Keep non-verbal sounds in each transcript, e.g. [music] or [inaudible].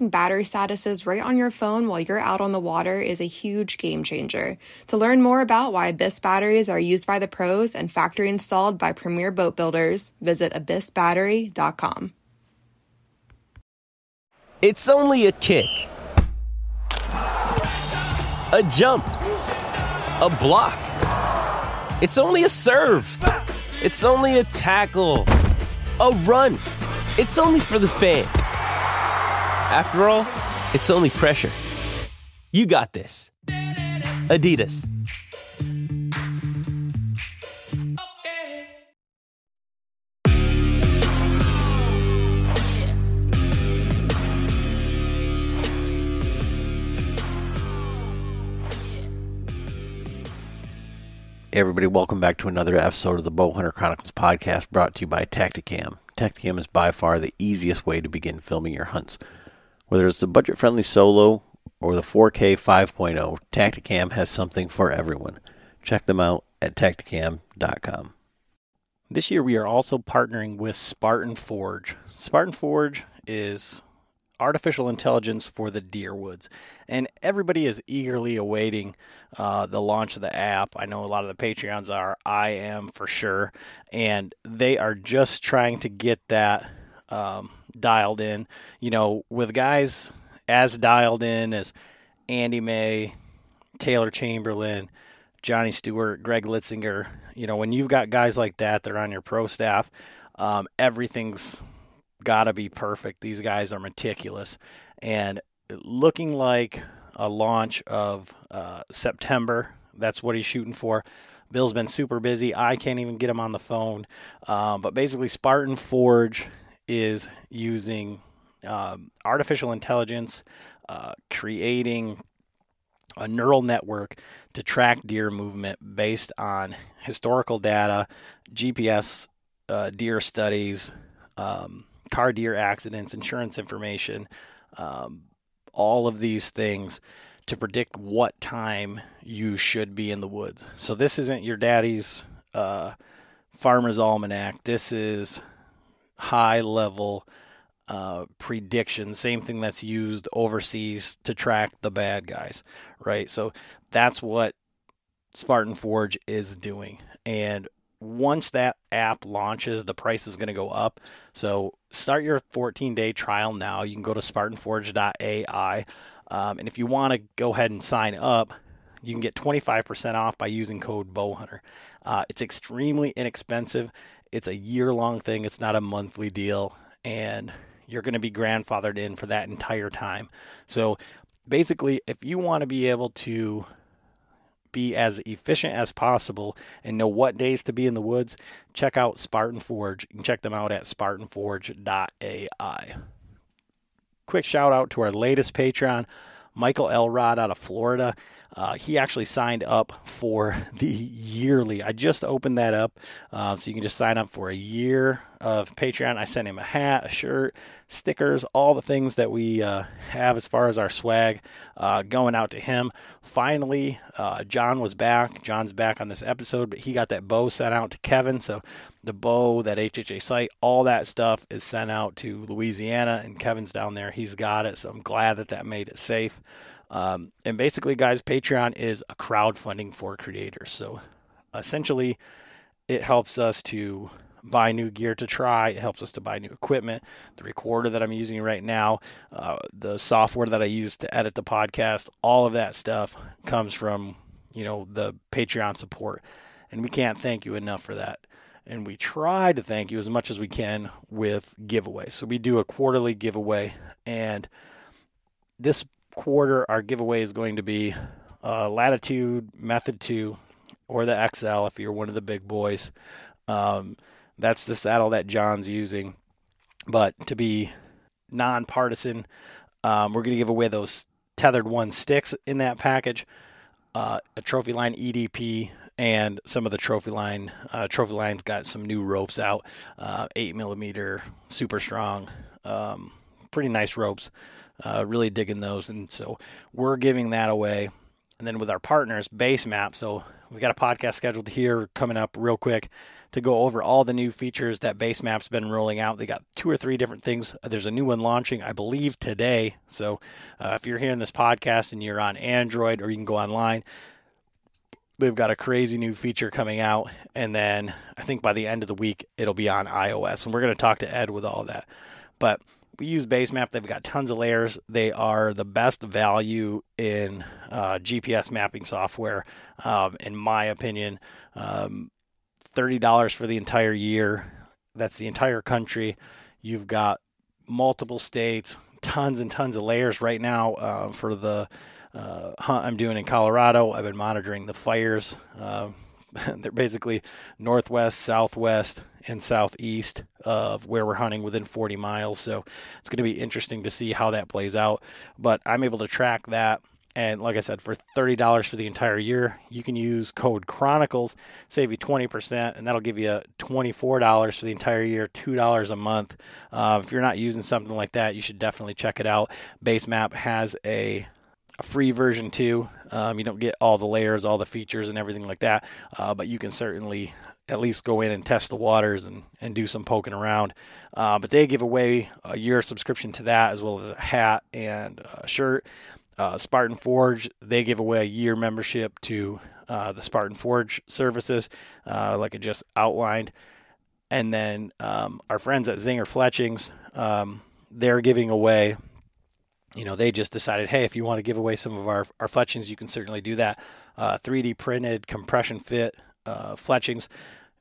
battery statuses right on your phone while you're out on the water is a huge game changer. To learn more about why Abyss batteries are used by the pros and factory installed by premier boat builders, visit abyssbattery.com. It's only a kick, a jump, a block. It's only a serve. It's only a tackle, a run. It's only for the fans. After all, it's only pressure. You got this. Adidas. Everybody, welcome back to another episode of the Bow Hunter Chronicles podcast brought to you by Tactacam. Tactacam is by far the easiest way to begin filming your hunts. Whether it's the budget friendly solo or the 4K 5.0, Tactacam has something for everyone. Check them out at tactacam.com. This year we are also partnering with Spartan Forge. Spartan Forge is artificial intelligence for the deer woods. And everybody is eagerly awaiting uh, the launch of the app. I know a lot of the Patreons are. I am for sure. And they are just trying to get that um, dialed in. You know, with guys as dialed in as Andy May, Taylor Chamberlain, Johnny Stewart, Greg Litzinger. You know, when you've got guys like that, that are on your pro staff. Um, everything's got to be perfect. These guys are meticulous, and looking like a launch of uh, September. That's what he's shooting for. Bill's been super busy. I can't even get him on the phone. Um, but basically, Spartan Forge is using um, artificial intelligence, uh, creating a neural network to track deer movement based on historical data, GPS uh, deer studies, um, car deer accidents, insurance information, um, all of these things to predict what time you should be in the woods. So this isn't your daddy's uh, farmer's almanac. This is high level uh, prediction. Same thing that's used overseas to track the bad guys, right? So that's what Spartan Forge is doing. And once that app launches, the price is going to go up. So start your 14 day trial now. You can go to SpartanForge.ai. Um, and if you want to go ahead and sign up, you can get 25% off by using code BOWHUNTER. Uh, it's extremely inexpensive. It's a year long thing, it's not a monthly deal. And you're going to be grandfathered in for that entire time. So basically, if you want to be able to be as efficient as possible and know what days to be in the woods, check out Spartan Forge. You can check them out at spartanforge.ai. Quick shout out to our latest Patreon, Michael Elrod out of Florida. Uh, he actually signed up for [laughs] the yearly. I just opened that up, uh, so you can just sign up for a year of Patreon. I sent him a hat, a shirt, stickers, all the things that we uh, have as far as our swag uh, going out to him. Finally, uh, John was back. John's back on this episode, but he got that bow sent out to Kevin. So the bow, that HHA sight, all that stuff is sent out to Louisiana, and Kevin's down there. He's got it, so I'm glad that that made it safe. Um, and basically, guys, Patreon is a crowdfunding for creators. So essentially, it helps us to buy new gear to try. It helps us to buy new equipment. The recorder that I'm using right now, uh, the software that I use to edit the podcast, all of that stuff comes from you know the Patreon support, and we can't thank you enough for that. And we try to thank you as much as we can with giveaways. So we do a quarterly giveaway, and this quarter, our giveaway is going to be uh, Latitude Method 2 or the XL if you're one of the big boys. Um, that's the saddle that John's using. But to be nonpartisan, Um, we're going to give away those Tethrd one sticks in that package, uh, a Trophyline EDP, and some of the Trophyline. Uh, Trophyline's got some new ropes out, uh, eight millimeter, super strong, um, pretty nice ropes. Uh, really digging those, and so we're giving that away. And then with our partners, Basemap. So we've got a podcast scheduled here coming up real quick to go over all the new features that Basemap's been rolling out. They got two or three different things. There's a new one launching, I believe, today. So uh, if you're hearing this podcast and you're on Android or you can go online, they've got a crazy new feature coming out. And then I think by the end of the week, it'll be on iOS. And we're going to talk to Ed with all that. But we use Basemap. They've got tons of layers. They are the best value in uh, GPS mapping software, um, in my opinion. Um, $30 for the entire year. That's the entire country. You've got multiple states, tons and tons of layers right now uh, for the uh, hunt I'm doing in Colorado. I've been monitoring the fires. Uh, [laughs] they're basically northwest, southwest, and southeast of where we're hunting within 40 miles. So it's going to be interesting to see how that plays out. But I'm able to track that and like I said, for $30 for the entire year, you can use code Chronicles, save you 20%, and that'll give you $24 for the entire year, $2 a month. Uh, if you're not using something like that, you should definitely check it out. Basemap has a a free version too. Um, you don't get all the layers, all the features, and everything like that, uh, but you can certainly at least go in and test the waters and, and do some poking around. Uh, but they give away a year subscription to that as well as a hat and a shirt. Uh, Spartan Forge, they give away a year membership to uh, the Spartan Forge services, uh, like I just outlined. And then um, our friends at Zinger Fletchings, um, they're giving away, you know, they just decided, hey, if you want to give away some of our, our fletchings, you can certainly do that. 3D uh, printed compression fit uh, fletchings.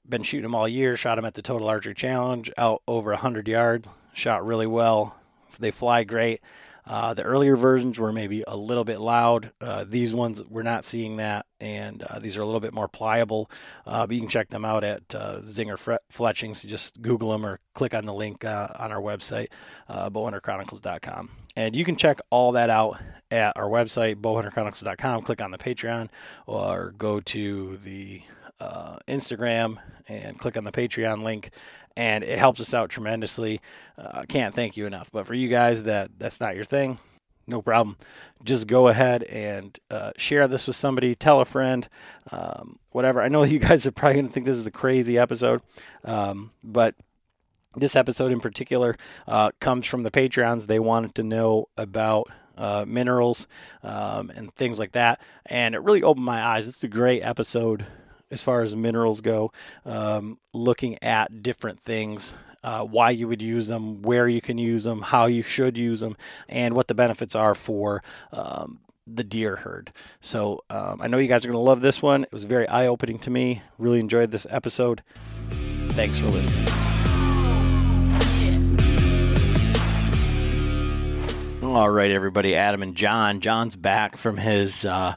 Been shooting them all year, shot them at the Total Archery Challenge, out over 100 yards, shot really well. They fly great. Uh, the earlier versions were maybe a little bit loud. Uh, these ones we're not seeing that, and uh, these are a little bit more pliable. Uh, but you can check them out at uh, Zinger Fletchings. Just Google them or click on the link uh, on our website, uh, bowhunterchronicles.com. And you can check all that out at our website, bowhunterchronicles.com. Click on the Patreon or go to the Instagram and click on the Patreon link and it helps us out tremendously. Uh, I uh, can't thank you enough. But for you guys that that's not your thing, no problem. Just go ahead and uh, share this with somebody, tell a friend, um, whatever. I know [laughs] you guys are probably going to think this is a crazy episode, um, but this episode in particular uh, comes from the Patreons. They wanted to know about uh, minerals um, and things like that, and it really opened my eyes. It's a great episode as far as minerals go, um, looking at different things. Uh, why you would use them, where you can use them, how you should use them, and what the benefits are for um, the deer herd. So um, I know you guys are going to love this one. It was very eye opening to me. Really enjoyed this episode. Thanks for listening. All right, everybody. Adam and John. John's back from his uh,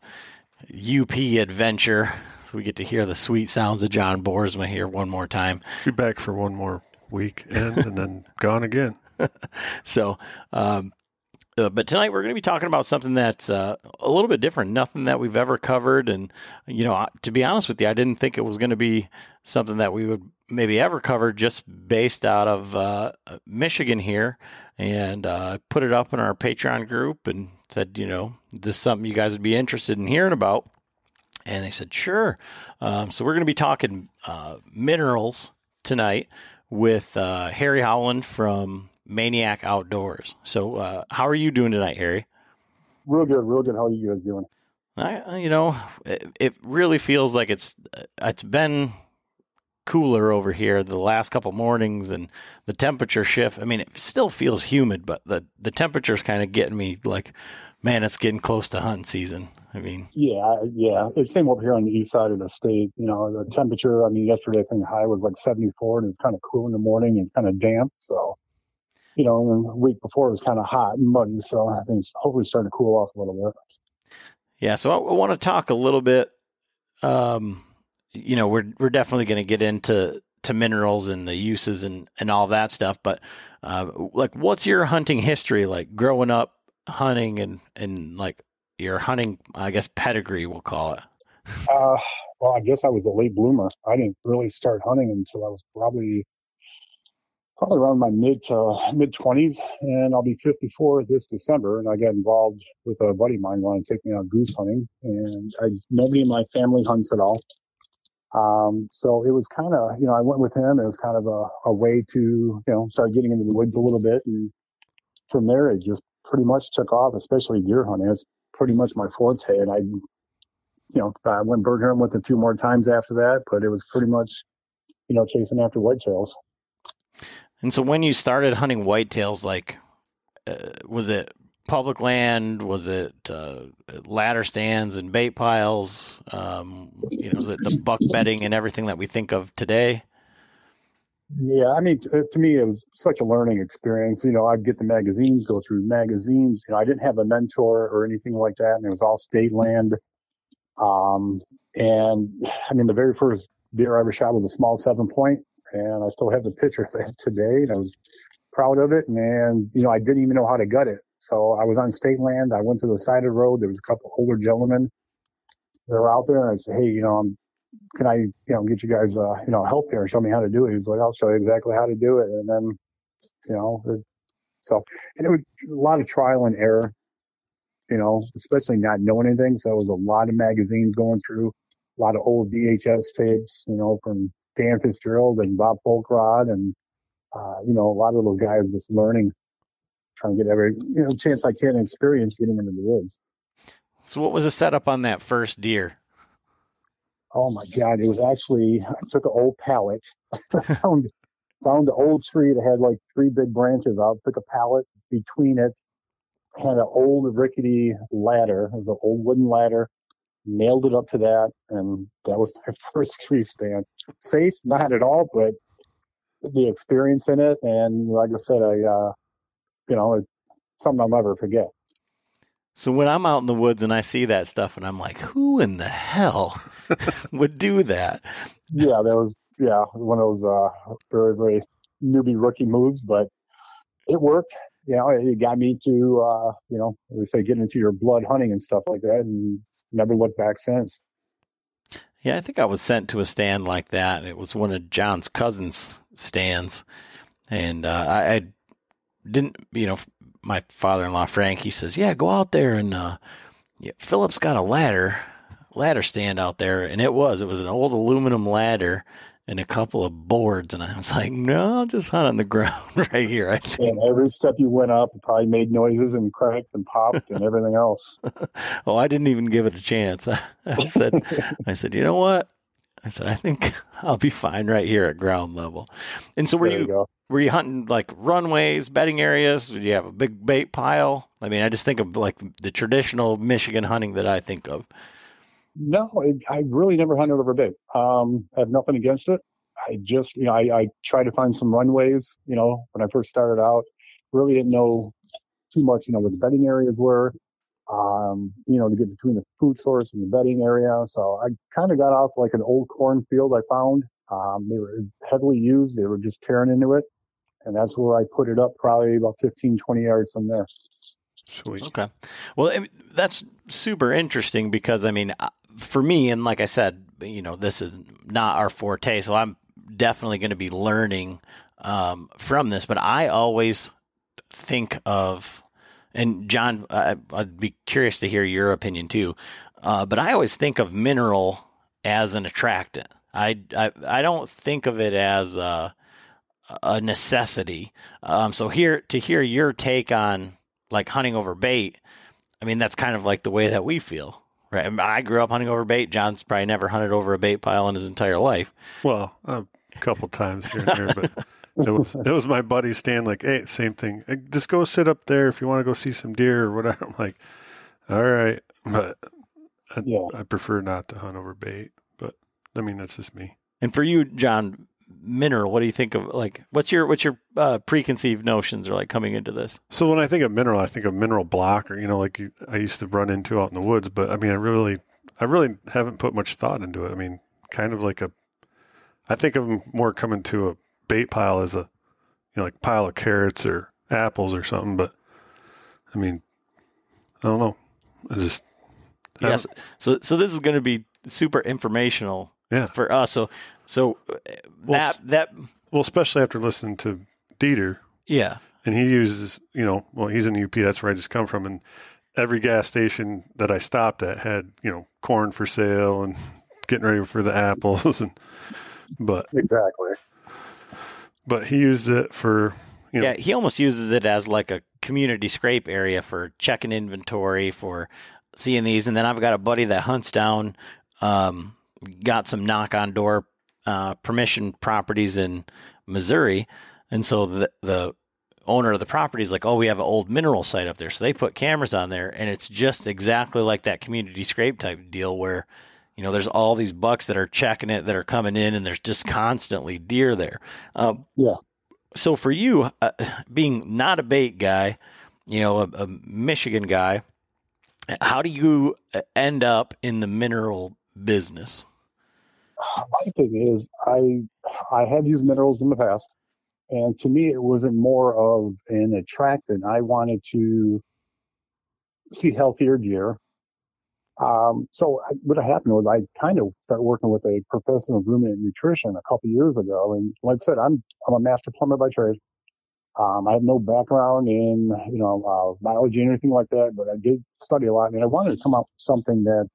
UP adventure. So we get to hear the sweet sounds of John Boersma here one more time. Be back for one more week and, and then [laughs] gone again. [laughs] so, um, uh, but tonight we're going to be talking about something that's uh, a little bit different, nothing that we've ever covered. And, you know, to be honest with you, I didn't think it was going to be something that we would maybe ever cover just based out of uh, Michigan here. And uh, put it up in our Patreon group and said, you know, this is something you guys would be interested in hearing about. And they said, sure. Um, so we're going to be talking uh, minerals tonight with uh, Harry Howland from Maniac Outdoors. So, uh, how are you doing tonight, Harry? Real good, real good. How are you guys doing? I, you know, it, it really feels like it's it's been cooler over here the last couple mornings, and the temperature shift. I mean, it still feels humid, but the the temperature's kind of getting me like, man, it's getting close to hunting season. I mean, yeah, yeah. It's same over here on the east side of the state. You know, the temperature. I mean, yesterday I think high was like 74, and it's kind of cool in the morning and kind of damp. So, you know, the week before it was kind of hot and muddy. So I think it's hopefully starting to cool off a little bit. Yeah. So I, I want to talk a little bit. Um, you know, we're we're definitely going to get into to minerals and the uses and and all that stuff. But uh, like, what's your hunting history like growing up hunting and and like your hunting, I guess pedigree, we'll call it? Uh, well, I guess I was a late bloomer. I didn't really start hunting until I was probably probably around my mid to mid twenties, and I'll be 54 this December. And I got involved with a buddy of mine wanted to take me out goose hunting, and I nobody in my family hunts at all. Um, so it was kind of you know I went with him. It was kind of a, a way to you know start getting into the woods a little bit, and from there it just pretty much took off. Especially deer hunting, it's pretty much my forte, and I. You know, I went bird hunting with a few more times after that, but it was pretty much, you know, chasing after whitetails. And so when you started hunting whitetails, like, uh, was it public land? Was it uh, ladder stands and bait piles? Um, you know, was it the buck bedding and everything that we think of today? Yeah, I mean, to, to me, it was such a learning experience. You know, I'd get the magazines, go through magazines. You know, I didn't have a mentor or anything like that, and it was all state land. Um, and I mean, the very first deer I ever shot was a small seven point, and I still have the picture of that today. And I was proud of it. And, you know, I didn't even know how to gut it. So I was on state land. I went to the side of the road. There was a couple older gentlemen that were out there. And I said, Hey, you know, I'm, can I, you know, get you guys, uh, you know, help here and show me how to do it? He was like, I'll show you exactly how to do it. And then, you know, it, so, and it was a lot of trial and error, you know, especially not knowing anything. So it was a lot of magazines going through, a lot of old VHS tapes, you know, from Dan Fitzgerald and Bob Foulkrod and, uh, you know, a lot of those guys just learning, trying to get every, you know, chance I can experience getting into the woods. So what was the setup on that first deer? Oh my God. It was actually, I took an old pallet, [laughs] found, found an old tree that had like three big branches out, took a pallet between it, had an old rickety ladder. It was an old wooden ladder nailed it up to that, and that was [laughs] my first tree stand. Safe, not at all, but the experience in it, and like I said, I, uh, you know, it's something I'll never forget. So when I'm out in the woods and I see that stuff, and I'm like, who in the hell [laughs] would do that? Yeah, that was yeah one of those uh, very very newbie rookie moves, but it worked. You know, it got me to uh, you know, they say getting into your blood hunting and stuff like that, and never looked back since. Yeah, I think I was sent to a stand like that. It was one of John's cousins' stands, and uh, I, I, didn't, you know, my father-in-law Frank. He says, "Yeah, go out there and uh, yeah, Philip's got a ladder, ladder stand out there, and it was, it was an old aluminum ladder." And a couple of boards, and I was like, "No, I'll just hunt on the [laughs] ground right here." I think. And every step you went up, it probably made noises and cracked and popped and everything else. [laughs] oh, I didn't even give it a chance. I, [laughs] I said, "I said, you know what?" I said, "I think I'll be fine right here at ground level." And so, were There you, you go. Were you hunting like runways, bedding areas? Did you have a big bait pile? I mean, I just think of like the traditional Michigan hunting that I think of. No, it, I really never hunted over bait. Um, I have nothing against it. I just, you know, I, I tried to find some runways, you know, when I first started out. Really didn't know too much, you know, what the bedding areas were, um, you know, to get between the food source and the bedding area. So I kind of got off like an old cornfield I found. Um, they were heavily used. They were just tearing into it. And that's where I put it up probably about 15, 20 yards from there. Sweet. Okay. Well, I mean, that's super interesting because I mean, uh, for me, and like I said, you know, this is not our forte, so I'm definitely going to be learning um, from this. But I always think of, and John, I, I'd be curious to hear your opinion too. Uh, but I always think of mineral as an attractant. I I, I don't think of it as a, a necessity. Um, so here to hear your take on like hunting over bait, I mean that's kind of like the way that we feel, right? I, mean, I grew up hunting over bait. John's probably never hunted over a bait pile in his entire life. Well, a couple times here and there, but it was it was my buddy Stan. Like, hey, same thing. Just go sit up there if you want to go see some deer or whatever. [laughs] I'm like, all right, but I, Yeah. I prefer not to hunt over bait. But I mean, that's just me. And for you, John, mineral, what do you think of like what's your what's your uh, preconceived notions are like coming into this? So when I think of mineral, I think of mineral block, or you know, like you, I used to run into out in the woods. But I mean, I really, I really haven't put much thought into it. I mean, kind of like a, I think of them more coming to a bait pile as a, you know, like pile of carrots or apples or something. But I mean, I don't know. I just I Yes. So so this is going to be super informational Yeah. for us. So so uh, that that well, especially after listening to Dieter, yeah. and he uses, you know, well, he's in the UP. That's where I just come from, and every gas station that I stopped at had, you know, corn for sale and [laughs] getting ready for the apples, and but Exactly. but he used it for, you know, Yeah, he almost uses it as like a community scrape area for checking inventory, for seeing these. And then I've got a buddy that hunts down, um, got some knock on door uh, permission properties in Missouri. And so the, the owner of the property is like, oh, we have an old mineral site up there. So they put cameras on there, and it's just exactly like that community scrape type deal where. You know, there's all these bucks that are checking it that are coming in, and there's just constantly deer there. Um, Yeah. so for you, uh, being not a bait guy, you know, a, a Michigan guy, how do you uh, end up in the mineral business? My thing is I I have used minerals in the past, and to me it wasn't more of an attractant. I wanted to see healthier deer. Um, so I, what happened was I kind of started working with a professor of ruminant nutrition a couple years ago, and like I said, I'm I'm a master plumber by trade. Um, I have no background in you know uh, biology or anything like that, but I did study a lot, and I wanted to come up with something that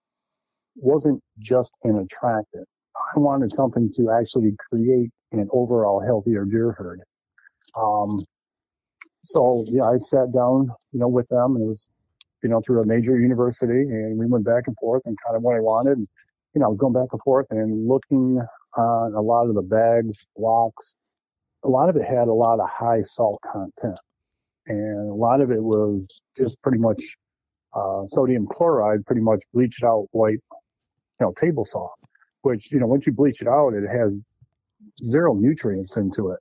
wasn't just an attractant. I wanted something to actually create an overall healthier deer herd. Um, so yeah, I sat down, you know, with them and it was, you know, through a major university and we went back and forth and kind of what I wanted. And, you know, I was going back and forth and looking on a lot of the bags, blocks. A lot of it had a lot of high salt content and a lot of it was just pretty much, uh, sodium chloride, pretty much bleached out white, you know, table salt which, you know, once you bleach it out, it has zero nutrients into it.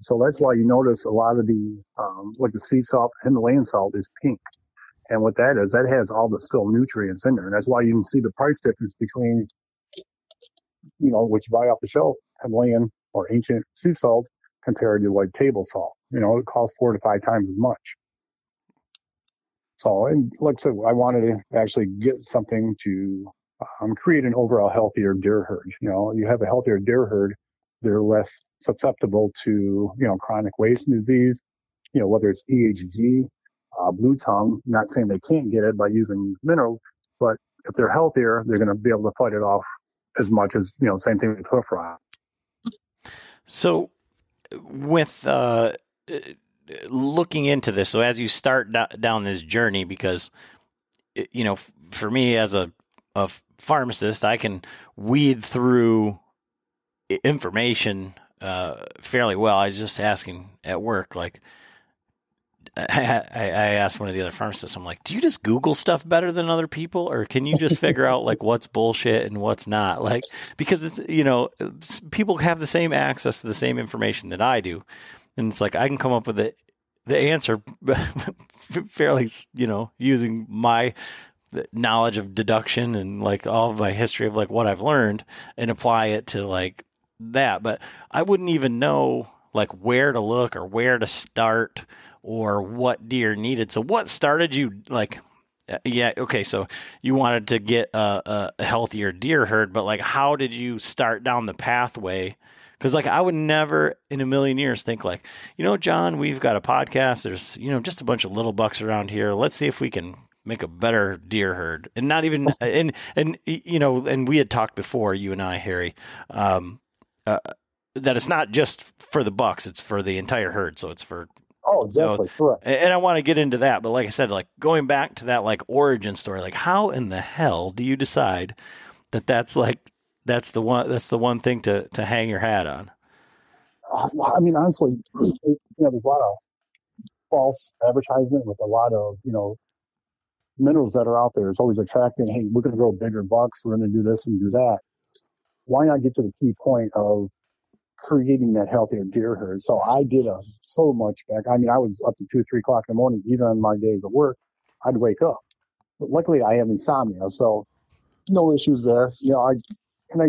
So that's why you notice a lot of the, um, like the sea salt, the Himalayan salt is pink. And what that is, that has all the still nutrients in there. And that's why you can see the price difference between, you know, what you buy off the shelf, Himalayan or ancient sea salt compared to like table salt. You know, it costs four to five times as much. So, and like I said, I wanted to actually get something to um, create an overall healthier deer herd. You know, you have a healthier deer herd, they're less susceptible to, you know, chronic wasting disease, you know, whether it's EHD, uh, blue tongue, not saying they can't get it by using mineral, but if they're healthier, they're going to be able to fight it off as much as, you know, same thing with hoof rot. So, with uh, looking into this, so as you start down this journey, because you know, for me as a, a pharmacist, I can weed through information uh, fairly well. I was just asking at work, like. [laughs] I, I asked one of the other pharmacists, I'm like, do you just Google stuff better than other people? Or can you just figure out like what's bullshit and what's not? Like, because it's, you know, people have the same access to the same information that I do. And it's like, I can come up with the, the answer [laughs] fairly, you know, using my knowledge of deduction and like all of my history of like what I've learned and apply it to like that. But I wouldn't even know like where to look or where to start or what deer needed. So what started you like uh, yeah, okay, so you wanted to get a, a healthier deer herd, but like how did you start down the pathway? Cuz like I would never in a million years think like, you know, John, we've got a podcast. There's, you know, just a bunch of little bucks around here. Let's see if we can make a better deer herd. And not even and and you know, and we had talked before you and I, Harry, um uh, that it's not just for the bucks, it's for the entire herd. So it's for Oh, exactly. Correct. and and I want to get into that, but like I said, like going back to that like origin story, like how in the hell do you decide that that's like that's the one that's the one thing to to hang your hat on? Uh, I mean, honestly, [clears throat] you know, there's a lot of false advertisement with a lot of, you know, minerals that are out there. It's always attracting, hey, we're going to grow bigger bucks. We're going to do this and do that. Why not get to the key point of creating that healthier deer herd? So I did a, so much back. I mean, I was up to two, three o'clock in the morning, even on my days of work, I'd wake up. But luckily I have insomnia. So no issues there. You know, I, and I,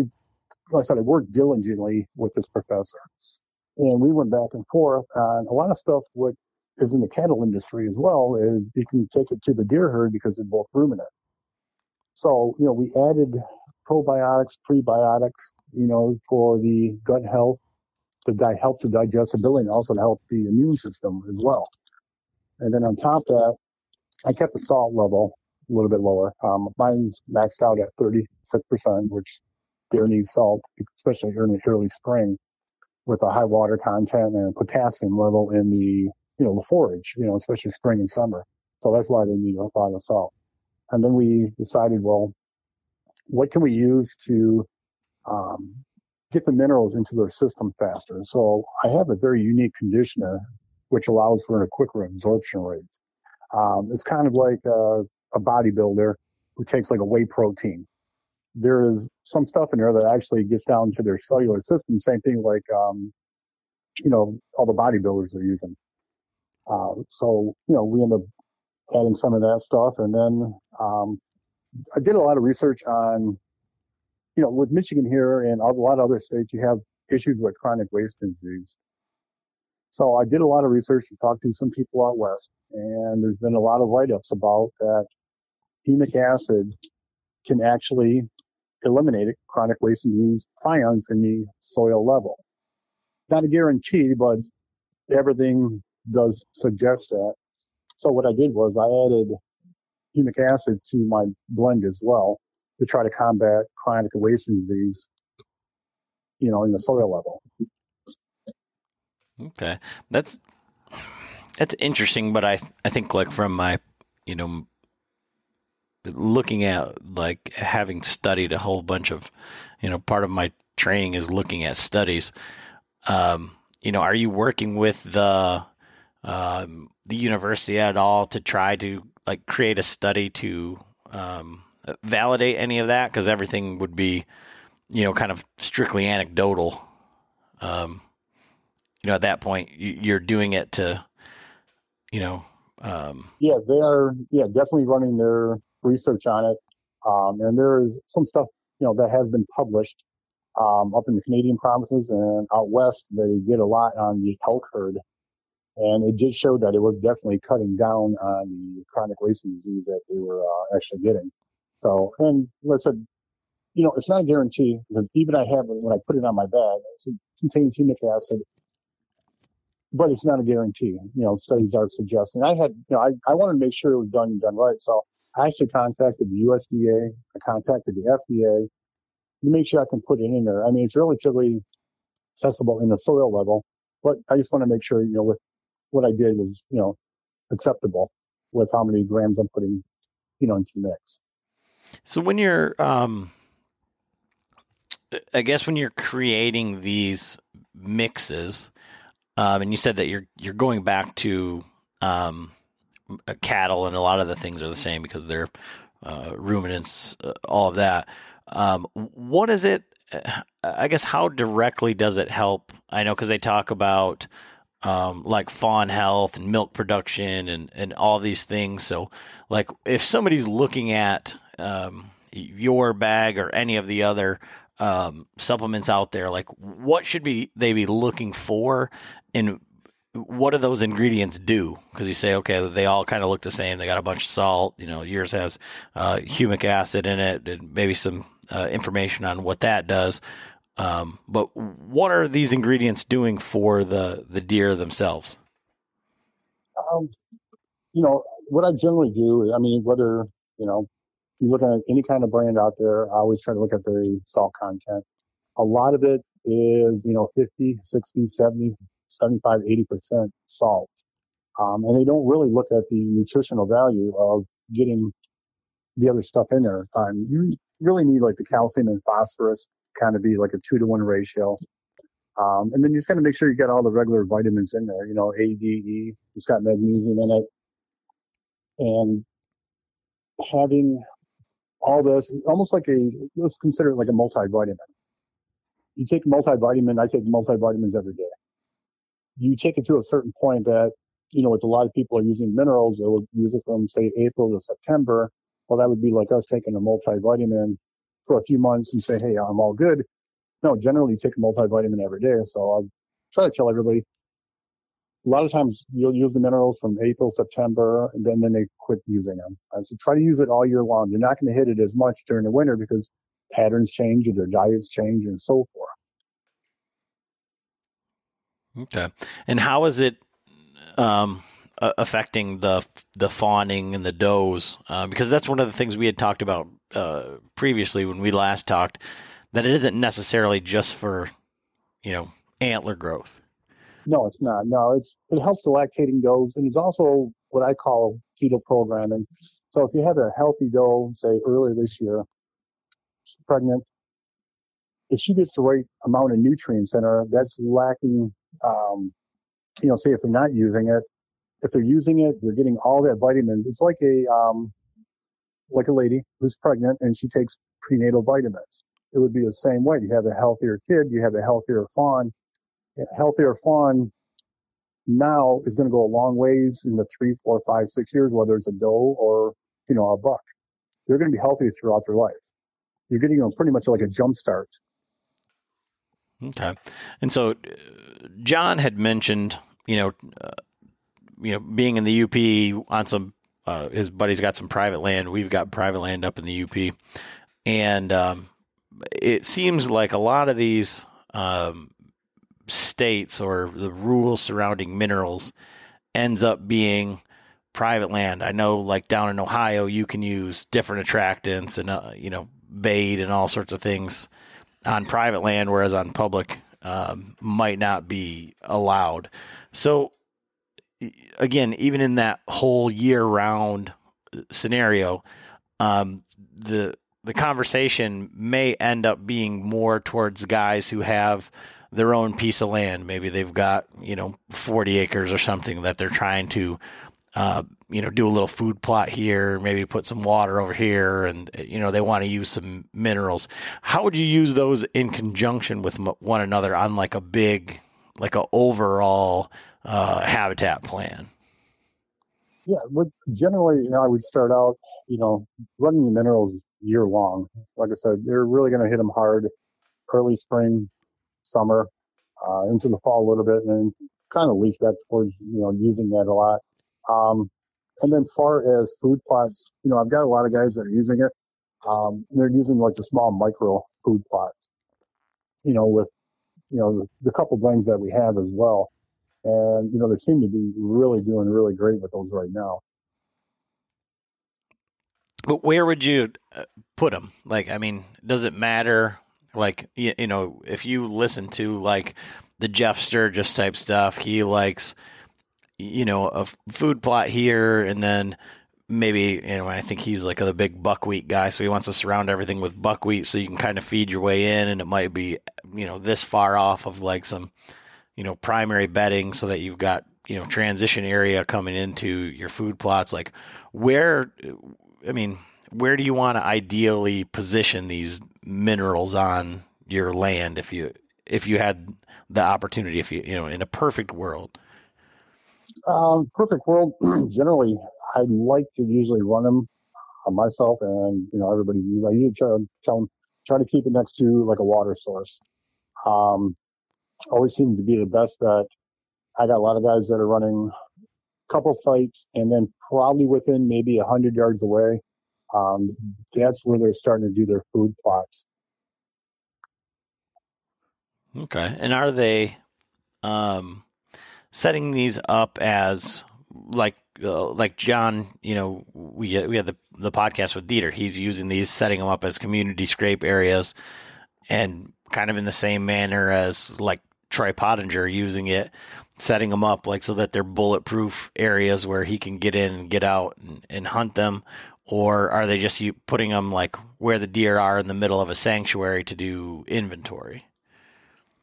like I said, I worked diligently with this professor and we went back and forth on a lot of stuff what is in the cattle industry as well is you can take it to the deer herd because they're both ruminant. So, you know, we added probiotics, prebiotics, you know, for the gut health, to di- help the digestibility and also to help the immune system as well. And then on top of that, I kept the salt level a little bit lower. Um, mine's maxed out at 36%, which deer need salt, especially during the early spring with a high water content and potassium level in the, you know, the forage, you know, especially spring and summer. So that's why they need a lot of salt. And then we decided, well, what can we use to um, get the minerals into their system faster? So I have a very unique conditioner which allows for a quicker absorption rate. Um, it's kind of like a, a bodybuilder who takes like a whey protein. There is some stuff in there that actually gets down to their cellular system. Same thing like, um, you know, all the bodybuilders are using. Uh, so, you know, we end up adding some of that stuff. And then um, I did a lot of research on, you know, with Michigan here and a lot of other states, you have issues with chronic wasting disease. So I did a lot of research and talked to some people out west, and there's been a lot of write-ups about that humic acid can actually eliminate chronic wasting disease ions in the soil level. Not a guarantee, but everything does suggest that. So what I did was I added humic acid to my blend as well to try to combat chronic wasting disease, you know, in the soil level. Okay, that's that's interesting, but I I think like from my you know looking at like having studied a whole bunch of you know part of my training is looking at studies. Um, you know, are you working with the um, the university at all to try to like create a study to um, validate any of that? Because everything would be you know kind of strictly anecdotal. Um, you know, at that point, you're doing it to, you know. Um, yeah, they are. Yeah, definitely running their research on it, um, and there is some stuff you know that has been published um, up in the Canadian provinces and out west. They did a lot on the elk herd, and it did show that it was definitely cutting down on the chronic wasting disease that they were uh, actually getting. So, and like I said, you know, it's not a guarantee because even I have when I put it on my bag, it contains humic acid but it's not a guarantee. You know, studies are suggesting. I had, you know, I, I wanted to make sure it was done done right. So I actually contacted the USDA. I contacted the FDA to make sure I can put it in there. I mean, it's relatively accessible in the soil level, but I just want to make sure, you know, with what I did was, you know, acceptable with how many grams I'm putting, you know, into the mix. So when you're, um, I guess when you're creating these mixes, um, and you said that you're you're going back to um, cattle, and a lot of the things are the same because they're uh, ruminants, uh, all of that. Um, what is it? I guess how directly does it help? I know because they talk about um, like fawn health and milk production and and all these things. So, like if somebody's looking at um, your bag or any of the other um, supplements out there, like what should be they be looking for, and what do those ingredients do? Because you say, okay, they all kind of look the same. They got a bunch of salt. You know, yours has uh, humic acid in it, and maybe some uh, information on what that does. Um, but what are these ingredients doing for the the deer themselves? Um, you know, what I generally do, I mean, whether you know you look at any kind of brand out there, I always try to look at the salt content. A lot of it is, you know, 50, 60, 70, 75, 80% salt. Um, and they don't really look at the nutritional value of getting the other stuff in there. Um, you really need like the calcium and phosphorus kind of be like a two to one ratio. Um, and then you just kind of make sure you get all the regular vitamins in there, you know, A, D, E, it's got magnesium in it. And having all this, almost like a, let's consider it like a multivitamin. You take multivitamin, I take multivitamins every day. You take it to a certain point that, you know, with a lot of people are using minerals, they will use it from say April to September. Well, that would be like us taking a multivitamin for a few months and say, Hey, I'm all good. No, generally take a multivitamin every day. So I try to tell everybody, a lot of times you'll use the minerals from April, September, and then, then they quit using them. So try to use it all year long. You're not going to hit it as much during the winter because patterns change and their diets change and so forth. Okay. And how is it um, affecting the the fawning and the does? Uh, because that's one of the things we had talked about uh, previously when we last talked. That it isn't necessarily just for, you know, antler growth. No, it's not. No, it's it helps the lactating does, and it's also what I call fetal programming. So if you have a healthy doe, say earlier this year, she's pregnant, if she gets the right amount of nutrients in her, that's lacking um, you know, say if they're not using it, if they're using it, they're getting all that vitamin. It's like a, um, like a lady who's pregnant and she takes prenatal vitamins. It would be the same way. You have a healthier kid, you have a healthier fawn. A healthier fawn now is going to go a long ways in the three, four, five, six years, whether it's a doe or, you know, a buck. They're going to be healthy throughout their life. You're getting them pretty much like a jump start Okay, and so uh, John had mentioned, you know, uh, you know, being in the UP on some, uh, his buddy's got some private land. We've got private land up in the UP, and um, it seems like a lot of these um, states or the rules surrounding minerals ends up being private land. I know, like down in Ohio, you can use different attractants and uh, you know bait and all sorts of things on private land, whereas on public um, might not be allowed. So, again, even in that whole year round scenario, um, the the conversation may end up being more towards guys who have their own piece of land. Maybe they've got you know forty acres or something that they're trying to uh, you know, do a little food plot here, maybe put some water over here, and you know they want to use some minerals. How would you use those in conjunction with one another on like a big, like a overall uh, habitat plan? Yeah, generally, you know, I would start out, you know, running the minerals year long. Like I said, they're really going to hit them hard early spring, summer, uh, into the fall a little bit, and kind of leach back towards you know using that a lot. Um, and then far as food plots, you know, I've got a lot of guys that are using it. Um, they're using like the small micro food plots, you know, with, you know, the, the couple blends that we have as well. And, you know, they seem to be really doing really great with those right now. But where would you uh, put them? Like, I mean, does it matter? Like, you, you know, if you listen to like the Jeff Sturgis type stuff, he likes you know, a food plot here, and then maybe you know I think he's like a big buckwheat guy, so he wants to surround everything with buckwheat so you can kind of feed your way in, and it might be you know this far off of like some you know primary bedding, so that you've got you know transition area coming into your food plots. Like where, I mean, where do you want to ideally position these minerals on your land if you if you had the opportunity, if you you know in a perfect world? Um, perfect world. [clears throat] generally, I like to usually run them on myself, and you know everybody. I usually try to tell them try to keep it next to like a water source. Um, always seems to be the best bet. I got a lot of guys that are running a couple sites, and then probably within maybe a hundred yards away, um, that's where they're starting to do their food plots. Okay, and are they? Um, setting these up as like uh, like John, you know, we we had the the podcast with Dieter. He's using these, setting them up as community scrape areas, and kind of in the same manner as like Troy Pottinger using it, setting them up like so that they're bulletproof areas where he can get in and get out and, and hunt them. Or are they just putting them like where the deer are in the middle of a sanctuary to do inventory?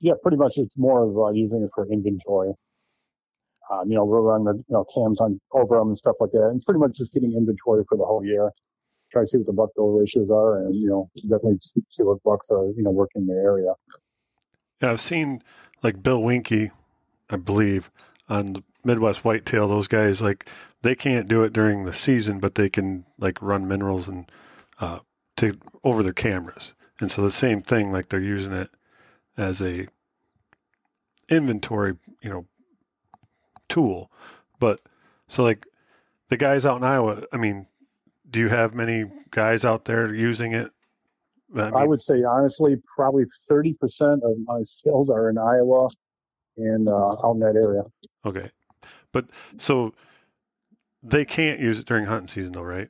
Yeah, pretty much. It's more of uh, using it for inventory. Um, you know, we'll run the you know cams on over them and stuff like that, and pretty much just getting inventory for the whole year. Try to see what the buck bill ratios are, and you know, definitely see what bucks are you know working in the area. Yeah, I've seen like Bill Winke, I believe, on the Midwest Whitetail. Those guys like they can't do it during the season, but they can like run minerals and uh, to over their cameras. And so the same thing, like they're using it as a inventory, you know, tool. But so like the guys out in Iowa, I mean, do you have many guys out there using it? I, mean, I would say honestly, probably thirty percent of my sales are in Iowa and uh, out in that area. Okay, but so they can't use it during hunting season, though, right?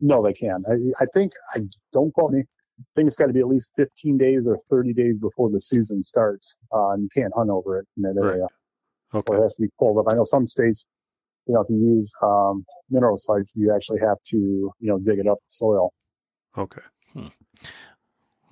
No, they can. I, I think I don't quote me. I think it's got to be at least 15 days or 30 days before the season starts. Uh, and you can't hunt over it in that Right. area, Okay, or it has to be pulled up. I know some states, you know, if you use um, mineral sites, you actually have to, you know, dig it up the soil. okay,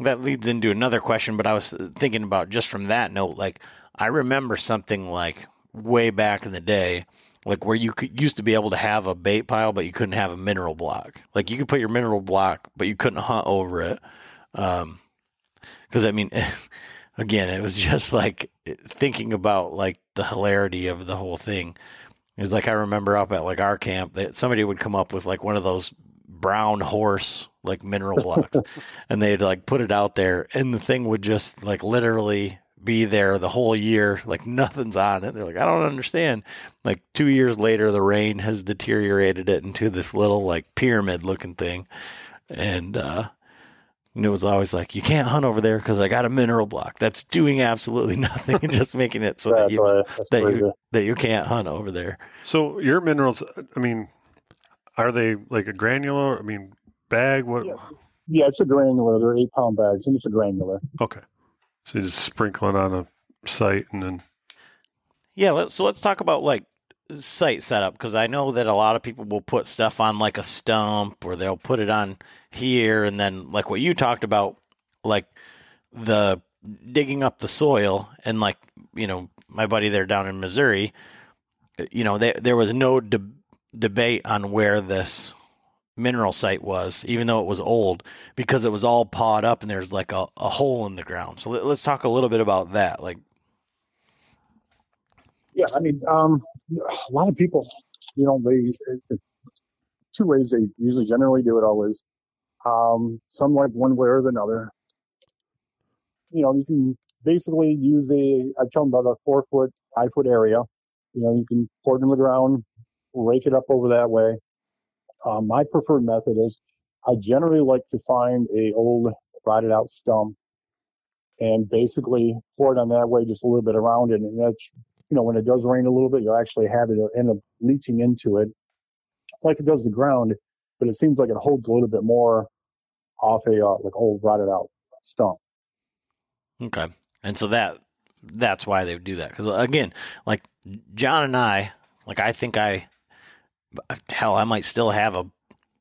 That leads into another question, but I was thinking about just from that note, like I remember something like way back in the day, like where you could used to be able to have a bait pile, but you couldn't have a mineral block. Like you could put your mineral block, but you couldn't hunt over it. Um, because I mean, [laughs] again, it was just like thinking about like the hilarity of the whole thing. It's like I remember up at like our camp that somebody would come up with like one of those brown horse like mineral blocks [laughs] and they'd like put it out there and the thing would just like literally be there the whole year like nothing's on it. They're like i don't understand. Like two years later the rain has deteriorated it into this little like pyramid looking thing. And uh and it was always like you can't hunt over there because i got a mineral block. That's doing absolutely [laughs] nothing and just making it so that you that you that you can't hunt over there. So your minerals, I mean, are they like a granular? I mean, bag? What? Yeah. Yeah, it's a granular. They're eight pound bags, and it's a granular. Okay, so you just sprinkle it on a site, and then Yeah, let's, so let's talk about like site setup because I know that a lot of people will put stuff on like a stump or they'll put it on here and then like what you talked about, like the digging up the soil and like you know my buddy there down in Missouri, you know there there was no de- debate on where this mineral site was, even though it was old, because it was all pawed up and there's like a, a hole in the ground. So let, let's talk a little bit about that, like. Yeah, I mean, um, a lot of people, you know, they two ways they usually generally do it. Always, um, some like one way or the other. You know, you can basically use a. I tell them about a four foot, five foot area. You know, you can pour it in the ground, rake it up over that way. Um, my preferred method is I generally like to find a old rotted out stump and basically pour it on that way just a little bit around it. And that's, you know, when it does rain a little bit, you'll actually have it end up leaching into it like it does the ground, but it seems like it holds a little bit more off a uh, like old rotted out stump. Okay. And so that that's why they would do that because again, like John and I, like I think I, hell, I might still have a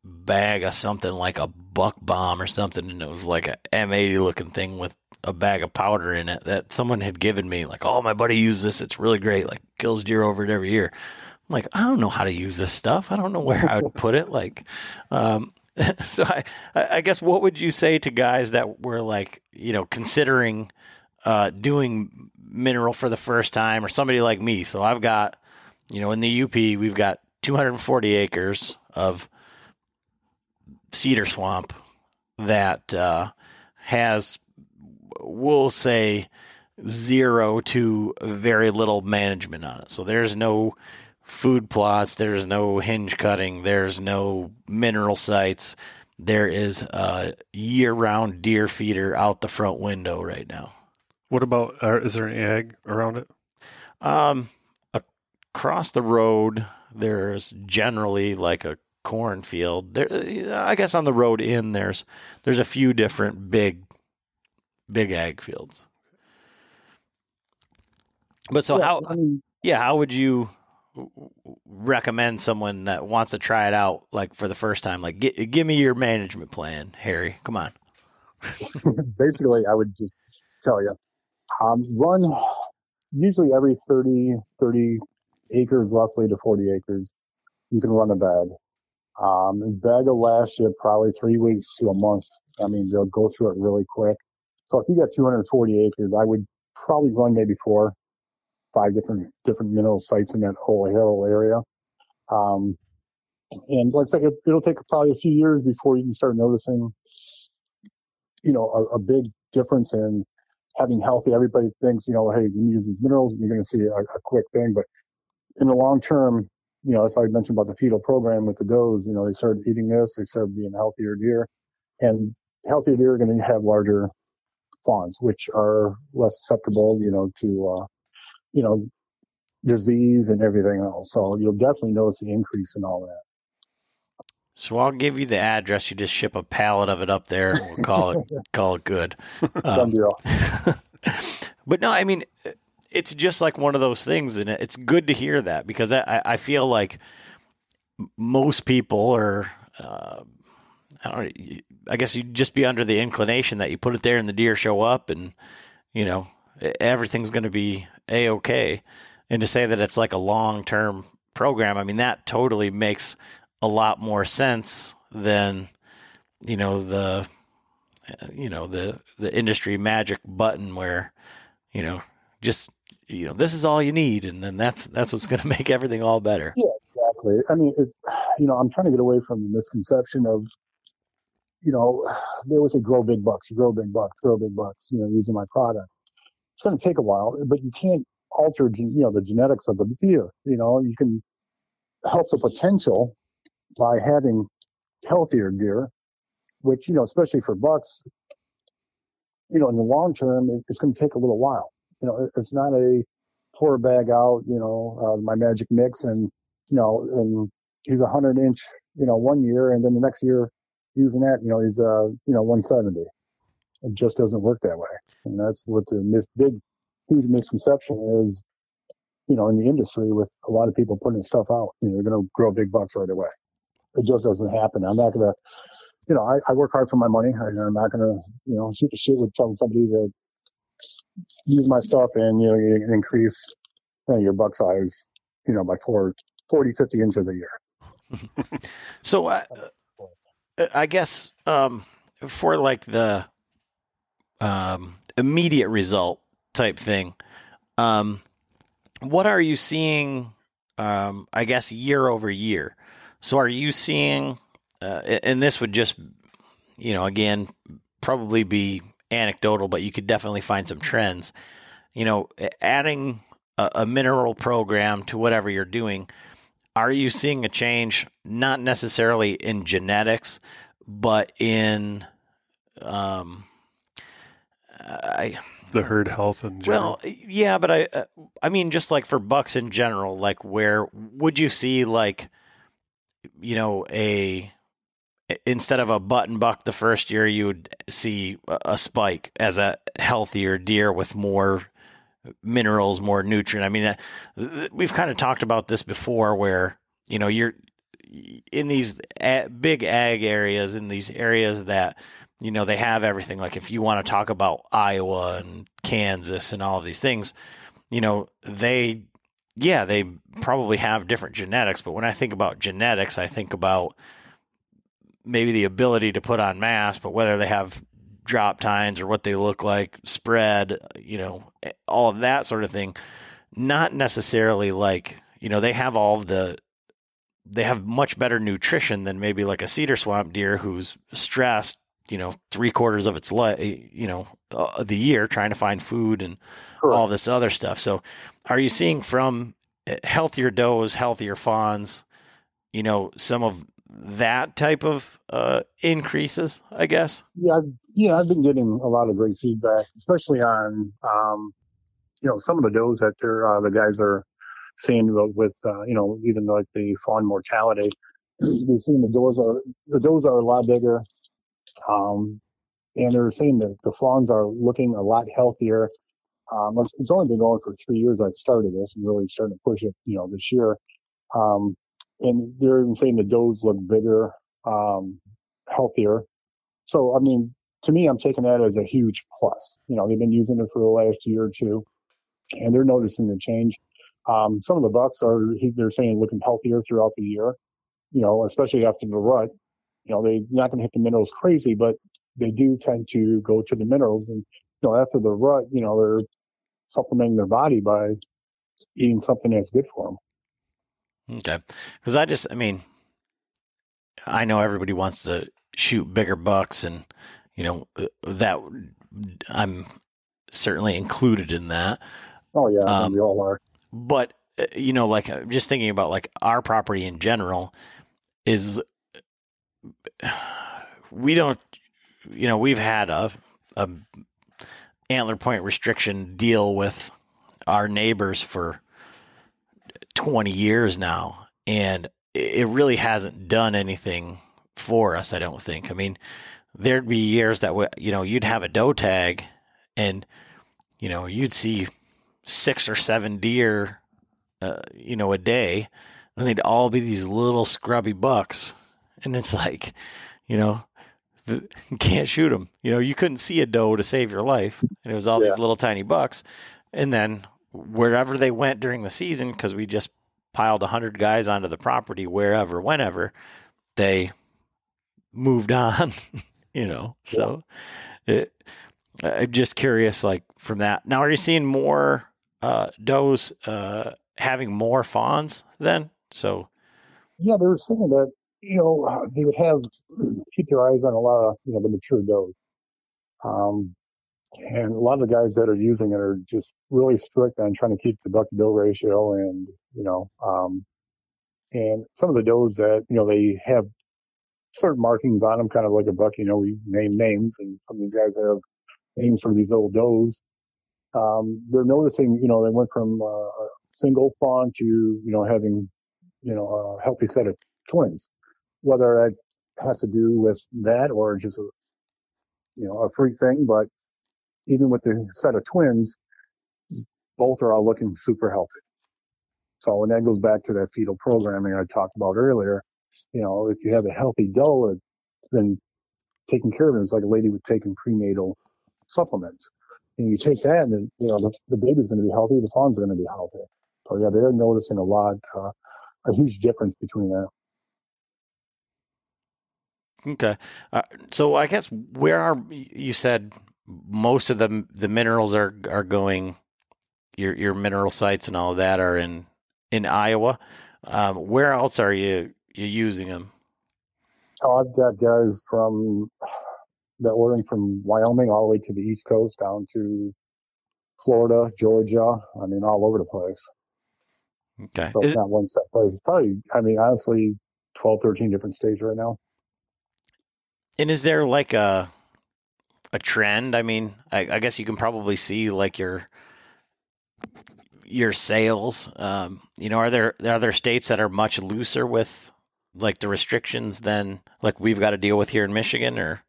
bag of something like a buck bomb or something, and it was like a M80 looking thing with a bag of powder in it that someone had given me. Like, oh, my buddy used this; it's really great. Like kills deer over it every year. I'm like, I don't know how to use this stuff. I don't know where I would put it. Like, um, [laughs] so I, I guess what would you say to guys that were like, you know, considering uh, doing mineral for the first time, or somebody like me? So I've got, you know, in the UP, we've got 240 acres of cedar swamp that uh, has, we'll say, zero to very little management on it. So there's no food plots, there's no hinge cutting, there's no mineral sites. There is a year-round deer feeder out the front window right now. what about? Uh, is there an egg around it? Um, across the road, there's generally like a cornfield. There, I guess on the road in there's there's a few different big, big ag fields. But so Yeah, how? I mean, Yeah, how would you recommend someone that wants to try it out, like for the first time? Like, gi- give me your management plan, Harry. Come on. [laughs] basically, I would just tell you, um, run usually every 30, 30 acres, roughly to 40 acres, you can run a bag. Um, bag will last you probably three weeks to a month. I mean, they'll go through it really quick. So if you got 240 acres, I would probably run maybe four, five different, different mineral sites in that whole, area. Um, and like I said, it, it'll take probably a few years before you can start noticing you know, a, a big difference in having healthy. Everybody thinks, you know, hey, you use these minerals and you're going to see a, a quick thing, but in the long term, you know, as I mentioned about the fetal program with the does, you know, they started eating this, they started being healthier deer, and healthier deer are going to have larger fawns, which are less susceptible, you know, to, uh, you know, disease and everything else. So you'll definitely notice the increase in all that. So I'll give you the address. You just ship a pallet of it up there, and we'll call it [laughs] call it good. Deal. [laughs] but no, I mean, it's just like one of those things, and it's good to hear that because I, I feel like most people are. Uh, I don't. I guess you'd just be under the inclination that you put it there and the deer show up, and you know everything's going to be a okay. And to say that it's like a long term program, I mean that totally makes a lot more sense than you know the you know the the industry magic button where you know just you know this is all you need and then that's that's what's going [laughs] to make everything all better Yeah, exactly. I mean, it, you know, I'm trying to get away from the misconception of, you know, they always say grow big bucks, grow big bucks, grow big bucks, you know, using my product. It's going to take a while, but you can't alter, you know, the genetics of the deer. You know, you can help the potential by having healthier deer, which, you know, especially for bucks, you know, in the long term, it, it's going to take a little while. You know, it's not a pour a bag out, you know, uh, my magic mix and, you know, and he's a hundred inch, you know, one year, and then the next year using that, you know, he's uh, you know, one seventy. It just doesn't work that way, and that's what the mis- big, huge misconception is. You know, in the industry, with a lot of people putting stuff out, you know, they're going to grow big bucks right away. It just doesn't happen. I'm not going to, you know, I, I work hard for my money. I, I'm not going to, you know, shoot the shit with some- somebody that use my stuff and you know you increase you know, your buck size, you know, by four, 40, 50 inches a year. [laughs] so I, I guess um, for like the um, immediate result type thing um, what are you seeing um, i guess year over year so are you seeing uh, and this would just you know again probably be anecdotal but you could definitely find some trends you know adding a, a mineral program to whatever you're doing are you seeing a change not necessarily in genetics but in um I The herd health and general. well yeah but I uh, I mean just like for bucks in general like where would you see like you know a instead of a button buck the first year you would see a spike as a healthier deer with more minerals, more nutrient. I mean, uh, we've kind of talked about this before where, you know, you're in these big ag areas, in these areas that, you know, they have everything. Like if you want to talk about Iowa and Kansas and all of these things, you know, they, yeah, they probably have different genetics. But when I think about genetics, I think about maybe the ability to put on mass, but whether they have drop tines or what they look like, spread, you know, all of that sort of thing. Not necessarily like, you know, they have all of the, they have much better nutrition than maybe like a cedar swamp deer who's stressed, you know, three quarters of its life, you know, uh, the year trying to find food and all this other stuff. So are you seeing from uh, healthier does, healthier fawns, you know, some of that type of uh, increases, I guess? Yeah, yeah, I've been getting a lot of great feedback, especially on, um, you know, some of the does that they're, uh, the guys are seeing with- uh, you know, even like the fawn mortality. [clears throat] They're seeing the does are, the does are a lot bigger. Um, and they're saying that the fawns are looking a lot healthier. Um, it's- only been going for three years. I've started this and really starting to push it, you know, this year. Um, and they're even saying the does look bigger, um, healthier. So, I mean, to me, I'm taking that as a huge plus. You know, they've been using it for the last year or two, and they're noticing the change. Um, some of the bucks are they're saying looking healthier throughout the year. You know, especially after the rut. You know, they're not going to hit the minerals crazy, but they do tend to go to the minerals. And you know, after the rut, you know, they're supplementing their body by eating something that's good for them. Okay. Because I just, I mean, I know everybody wants to shoot bigger bucks, and, you know, uh, that I'm certainly included in that. Oh yeah, Um, we all are. But uh, you know, like uh, just thinking about like our property in general is we don't, you know, we've had a, a antler point restriction deal with our neighbors for 20 years now. And it really hasn't done anything for us, I don't think. I mean, there'd be years that, you know, you'd have a doe tag and, you know, you'd see six or seven deer, uh, you know, a day, and they'd all be these little scrubby bucks. And it's like, you know, the, you can't shoot them. You know, you couldn't see a doe to save your life, and it was all yeah. these little tiny bucks. And then wherever they went during the season, because we just piled a hundred guys onto the property, wherever, whenever, they moved on. [laughs] you know, yeah. so it, I'm just curious, like from that. Now, are you seeing more uh, does uh, having more fawns then? So, yeah, they were saying that you know uh, they would have [clears throat] keep their eyes on a lot of you know the mature does, um, and a lot of the guys that are using it are just really strict on trying to keep the buck to doe ratio, and you know, um, and some of the does that you know they have certain markings on them, kind of like a buck. You know, we name names, and some of these guys have names for these old does um, they're noticing, you know, they went from uh, a single fawn to, you know, having, you know, a healthy set of twins. Whether that has to do with that or just, a, you know, a freak thing, but even with the set of twins, both are all looking super healthy. So, and that goes back to that fetal programming I talked about earlier. You know, if you have a healthy doe, then taking care of it is like a lady would taking prenatal supplements and you take that, and you know the, the baby's going to be healthy, the fawn's going to be healthy. So yeah, they're noticing a lot, uh, a huge difference between that. Okay, uh, so I guess where are you said most of the the minerals are are going, your your mineral sites and all of that are in in Iowa. Um, where else are you you using them? Oh, I've got guys from that ordering from Wyoming all the way to the East Coast down to Florida, Georgia. I mean, all over the place. Okay. So it's Is not one set place. It's probably, I mean, honestly, 12, 13 different states right now. And is there like a a trend? I mean, I, I guess you can probably see like your your sales. Um, you know, are there are there states that are much looser with like the restrictions than like we've got to deal with here in Michigan, or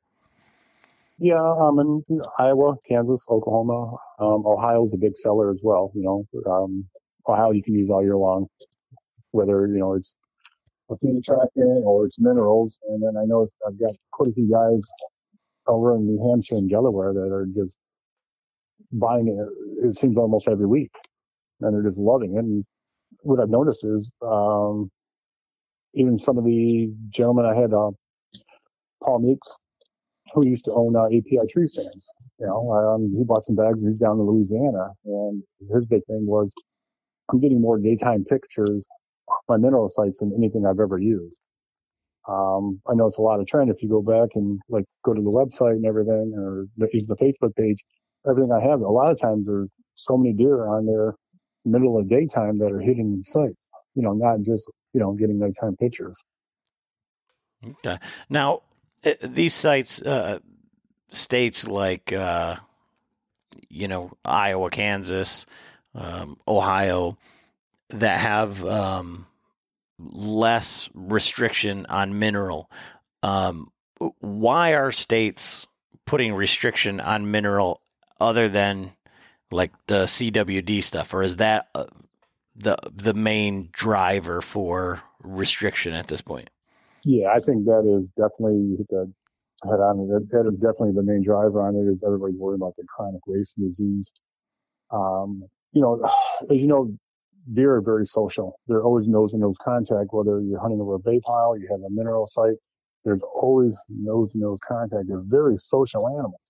yeah, um, in Iowa, Kansas, Oklahoma, um, Ohio's a big seller as well. You know, um, Ohio you can use all year long, whether you know it's a feed tracking or it's minerals. And then I know I've got quite a few guys over in New Hampshire and Delaware that are just buying it. It seems almost every week, and they're just loving it. And what I've noticed is, um, even some of the gentlemen I had, uh, Paul Meeks who used to own uh, API tree stands. You know, um, he bought some bags. He's down in Louisiana, and his big thing was, I'm getting more daytime pictures my mineral sites than anything I've ever used. Um, I know it's a lot of trend if you go back and like go to the website and everything, or the, the Facebook page. Everything I have, a lot of times there's so many deer on there, middle of daytime that are hitting the site. You know, not just you know getting nighttime pictures. Okay. Now, uh, these sites, uh, states like, uh, you know, Iowa, Kansas, um, Ohio, that have um, less restriction on mineral. Um, why are states putting restriction on mineral other than like the CWD stuff, or is that uh, the the main driver for restriction at this point? Yeah, I think that is definitely the head on. That, that is definitely the main driver on it. Is everybody's worried about the chronic wasting disease. Um, you know, [sighs] as you know, deer are very social. They're always nose to nose contact. Whether you're hunting over a bay pile, you have a mineral site. There's always nose to nose contact. They're very social animals.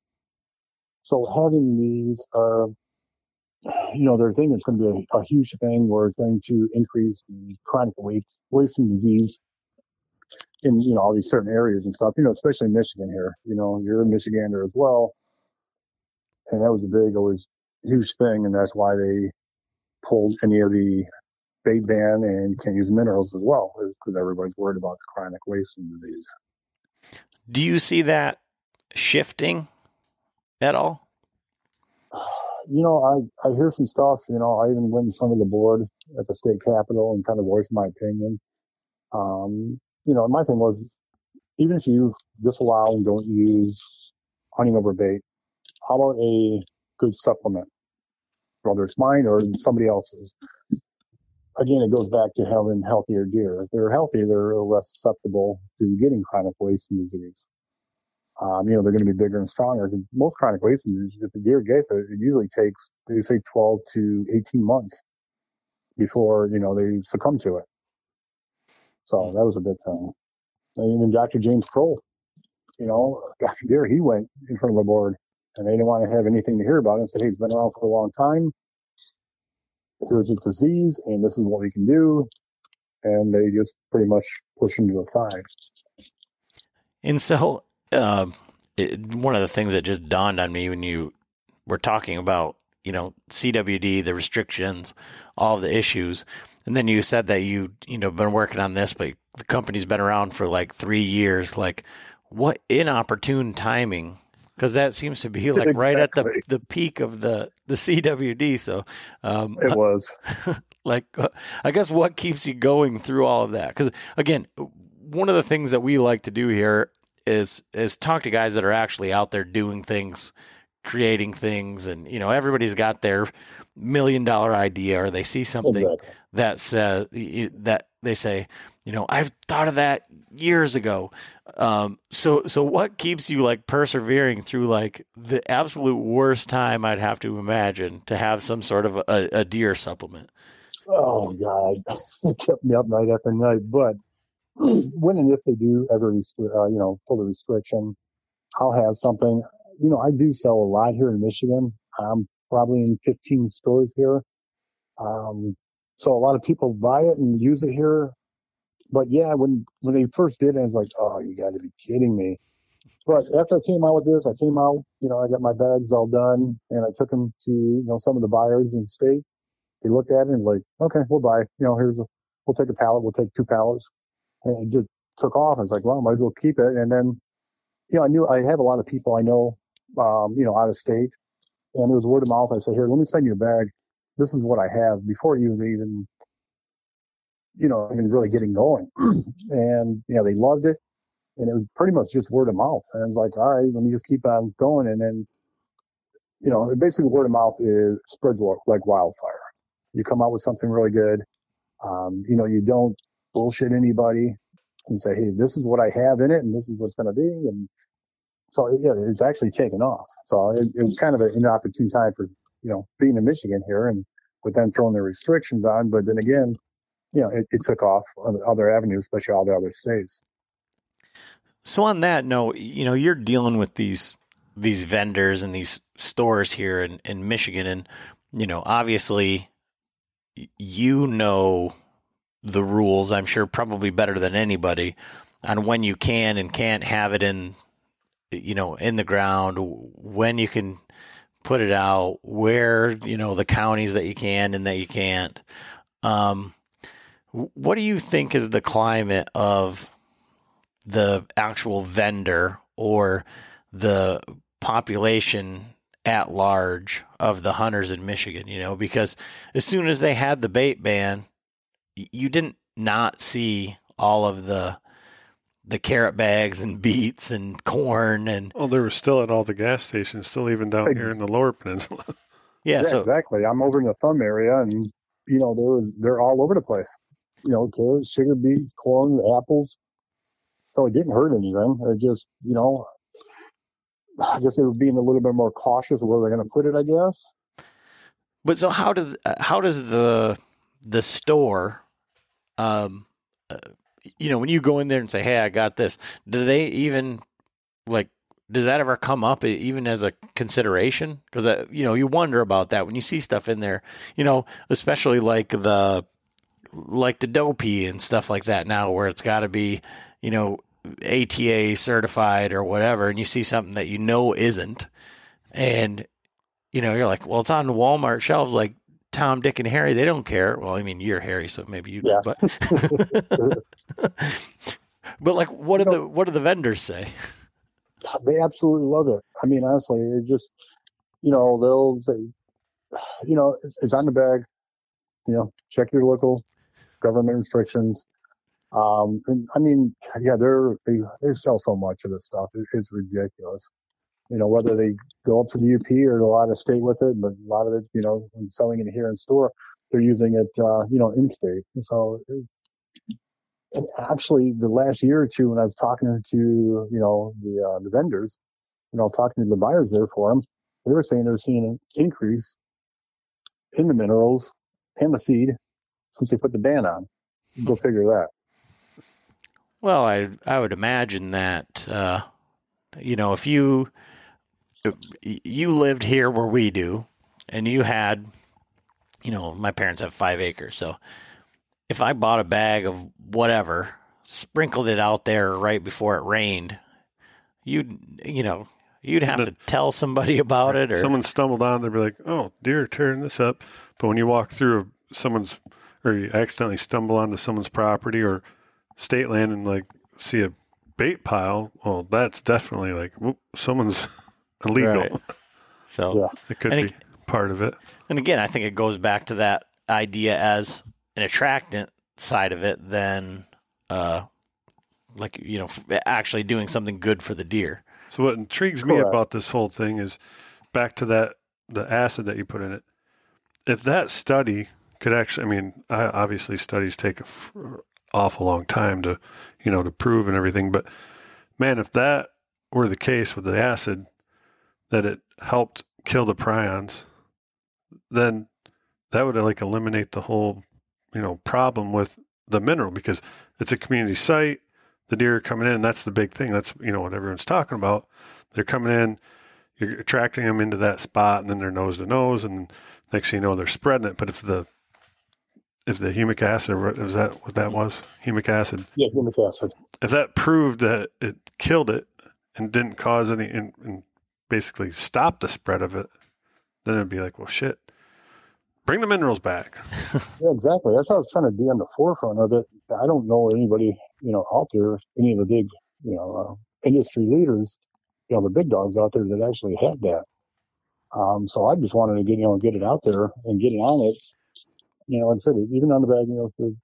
So having these are, you know, they're thinking it's going to be a, a huge thing where it's going to increase the chronic waste, wasting disease in you know all these certain areas and stuff. You know, especially Michigan here. You know, you're a Michigander as well, and that was a big, always huge thing, and that's why they pulled any of the bait ban and can't use minerals as well because everybody's worried about the chronic wasting disease. Do you see that shifting at all? [sighs] You know, I, I hear some stuff. You know, I even went in front of the board at the state capitol and kind of voiced my opinion. Um, you know, my thing was even if you disallow and don't use hunting over bait, how about a good supplement? Whether it's mine or somebody else's. Again, it goes back to having healthier deer. If they're healthy, they're less susceptible to getting chronic wasting disease. Um, you know, they're going to be bigger and stronger. Most chronic wasting disease, if the deer gets it, it usually takes, they say 12 to 18 months before, you know, they succumb to it. So that was a big thing. And even Dr. James Kroll, you know, Dr. Deer, he went in front of the board and they didn't want to have anything to hear about it and said, Hey, he's been around for a long time. Here's his disease and this is what we can do. And they just pretty much push him to the side. And so, uh, it, one of the things that just dawned on me when you were talking about, you know, CWD, the restrictions, all the issues, and then you said that you, you know, been working on this, but the company's been around for like three years. Like, what inopportune timing? Because that seems to be [laughs] like exactly. right at the the peak of the the CWD. So um, it was [laughs] like, I guess what keeps you going through all of that? Because again, one of the things that we like to do here is is talk to guys that are actually out there doing things, creating things, and you know everybody's got their million dollar idea or they see something exactly. that says that they say, you know, I've thought of that years ago. Um, so so what keeps you like persevering through like the absolute worst time I'd have to imagine to have some sort of a, a deer supplement? Oh God, [laughs] it kept me up night after night. But [clears throat] when and if they do ever, restri- uh, you know, pull the restriction, I'll have something. You know, I do sell a lot here in Michigan. I'm probably in 15 stores here. Um, so a lot of people buy it and use it here. But yeah, when when they first did it, I was like, oh, you got to be kidding me. But after I came out with this, I came out, you know, I got my bags all done and I took them to, you know, some of the buyers in the state. They looked at it and like, okay, we'll buy, you know, here's a, we'll take a pallet, we'll take two pallets. And it just took off. I was like, well, might as well keep it. And then, you know, I knew I have a lot of people I know, um, you know, out of state and it was word of mouth. I said, here, let me send you a bag. This is what I have before you even, you know, even really getting going. [clears throat] and, you know, they loved it. And it was pretty much just word of mouth. And I was like, all right, let me just keep on going. And then, you know, basically word of mouth is spreads like wildfire. You come out with something really good. Um, you know, you don't bullshit anybody and say, Hey, this is what I have in it and this is what's going to be. And so yeah, it's actually taken off. So it, it was kind of an inopportune time for you know being in Michigan here, and with them throwing the restrictions on. But then again, you know, it, it took off on other avenues, especially all the other states. So on that note, you know, you're dealing with these these vendors and these stores here in, in Michigan, and you know, obviously, you know the rules. I'm sure probably better than anybody on when you can and can't have it in you know, in the ground, when you can put it out, where, you know, the counties that you can and that you can't. Um, what do you think is the climate of the actual vendor or the population at large of the hunters in Michigan, you know, because as soon as they had the bait ban, you didn't not see all of the the carrot bags and beets and corn and well they were still at all the gas stations still even down ex- here in the lower peninsula. [laughs] Yeah, yeah so, exactly. I'm over in the thumb area and you know they're they're all over the place you know carrots sugar beets corn apples so it didn't hurt anything it just you know i guess they were being a little bit more cautious where they're going to put it i guess but so how does how does the the store um uh, you know, when you go in there and say, "Hey, I got this," do they even like? Does that ever come up even as a consideration? Because uh, you know, you wonder about that when you see stuff in there. You know, especially like the like the doe pee and stuff like that now, where it's got to be, you know, ATA certified or whatever, and you see something that you know isn't, and you know, you're like, well, it's on Walmart shelves. Like, Tom, Dick, and Harry, they don't care. Well, I mean, you're Harry, so maybe you. Yeah. But, [laughs] but like, what do the what do the vendors say? they absolutely love it. I mean, honestly, it just, you know, they'll say, you know, it's on the bag. You know, check your local government restrictions. Um, and I mean, yeah, they're they, they sell so much of this stuff. It, it's ridiculous. You know, whether they go up to the UP or go lot of state with it, but a lot of it, you know, when selling it here in store, they're using it, uh, you know, in state. And so, it, and actually, the last year or two, when I was talking to you know the uh, the vendors, you know, talking to the buyers there for them, they were saying they're seeing an increase in the minerals and the feed since they put the ban on. Go figure that. Well, I I would imagine that uh, you know if you if you lived here where we do, and you had, you know, my parents have five acres, so if I bought a bag of whatever, sprinkled it out there right before it rained, you'd you know you'd have The- to tell somebody [laughs] about it, or Someone stumbled on, they'd be like, "Oh, deer tearing this up." But when you walk through someone's, or you accidentally stumble onto someone's property or state land and like see a bait pile, well, that's definitely like whoop, someone's [laughs] illegal. Right. so. Yeah. It could And be part of it. And again, I think it goes back to that idea as an attractant side of it than uh like you know actually doing something good for the deer. So what intrigues me about this whole thing is back to that the acid that you put in it. If that study could actually, I mean, obviously studies take a f- awful long time to, you know, to prove and everything. But man, if that were the case with the acid, that it helped kill the prions, then that would like eliminate the whole, you know, problem with the mineral because it's a community site. The deer are coming in. That's the big thing. That's you know what everyone's talking about. They're coming in. You're attracting them into that spot, and then they're nose to nose, and next thing you know, they're spreading it. But if the if the humic acid was that what that was humic acid, Yeah, humic acid. if that proved that it killed it and didn't cause any and, and basically stop the spread of it, then it'd be like, well, shit, bring the minerals back. [laughs] Yeah, exactly. That's how I was trying to be on the forefront of it. I don't know anybody, you know, out there, any of the big, you know, uh, industry leaders, you know, the big dogs out there that actually had that. Um, so I just wanted to get, you know, get it out there and get it on it. You know, like I said, even on the bag, you know, the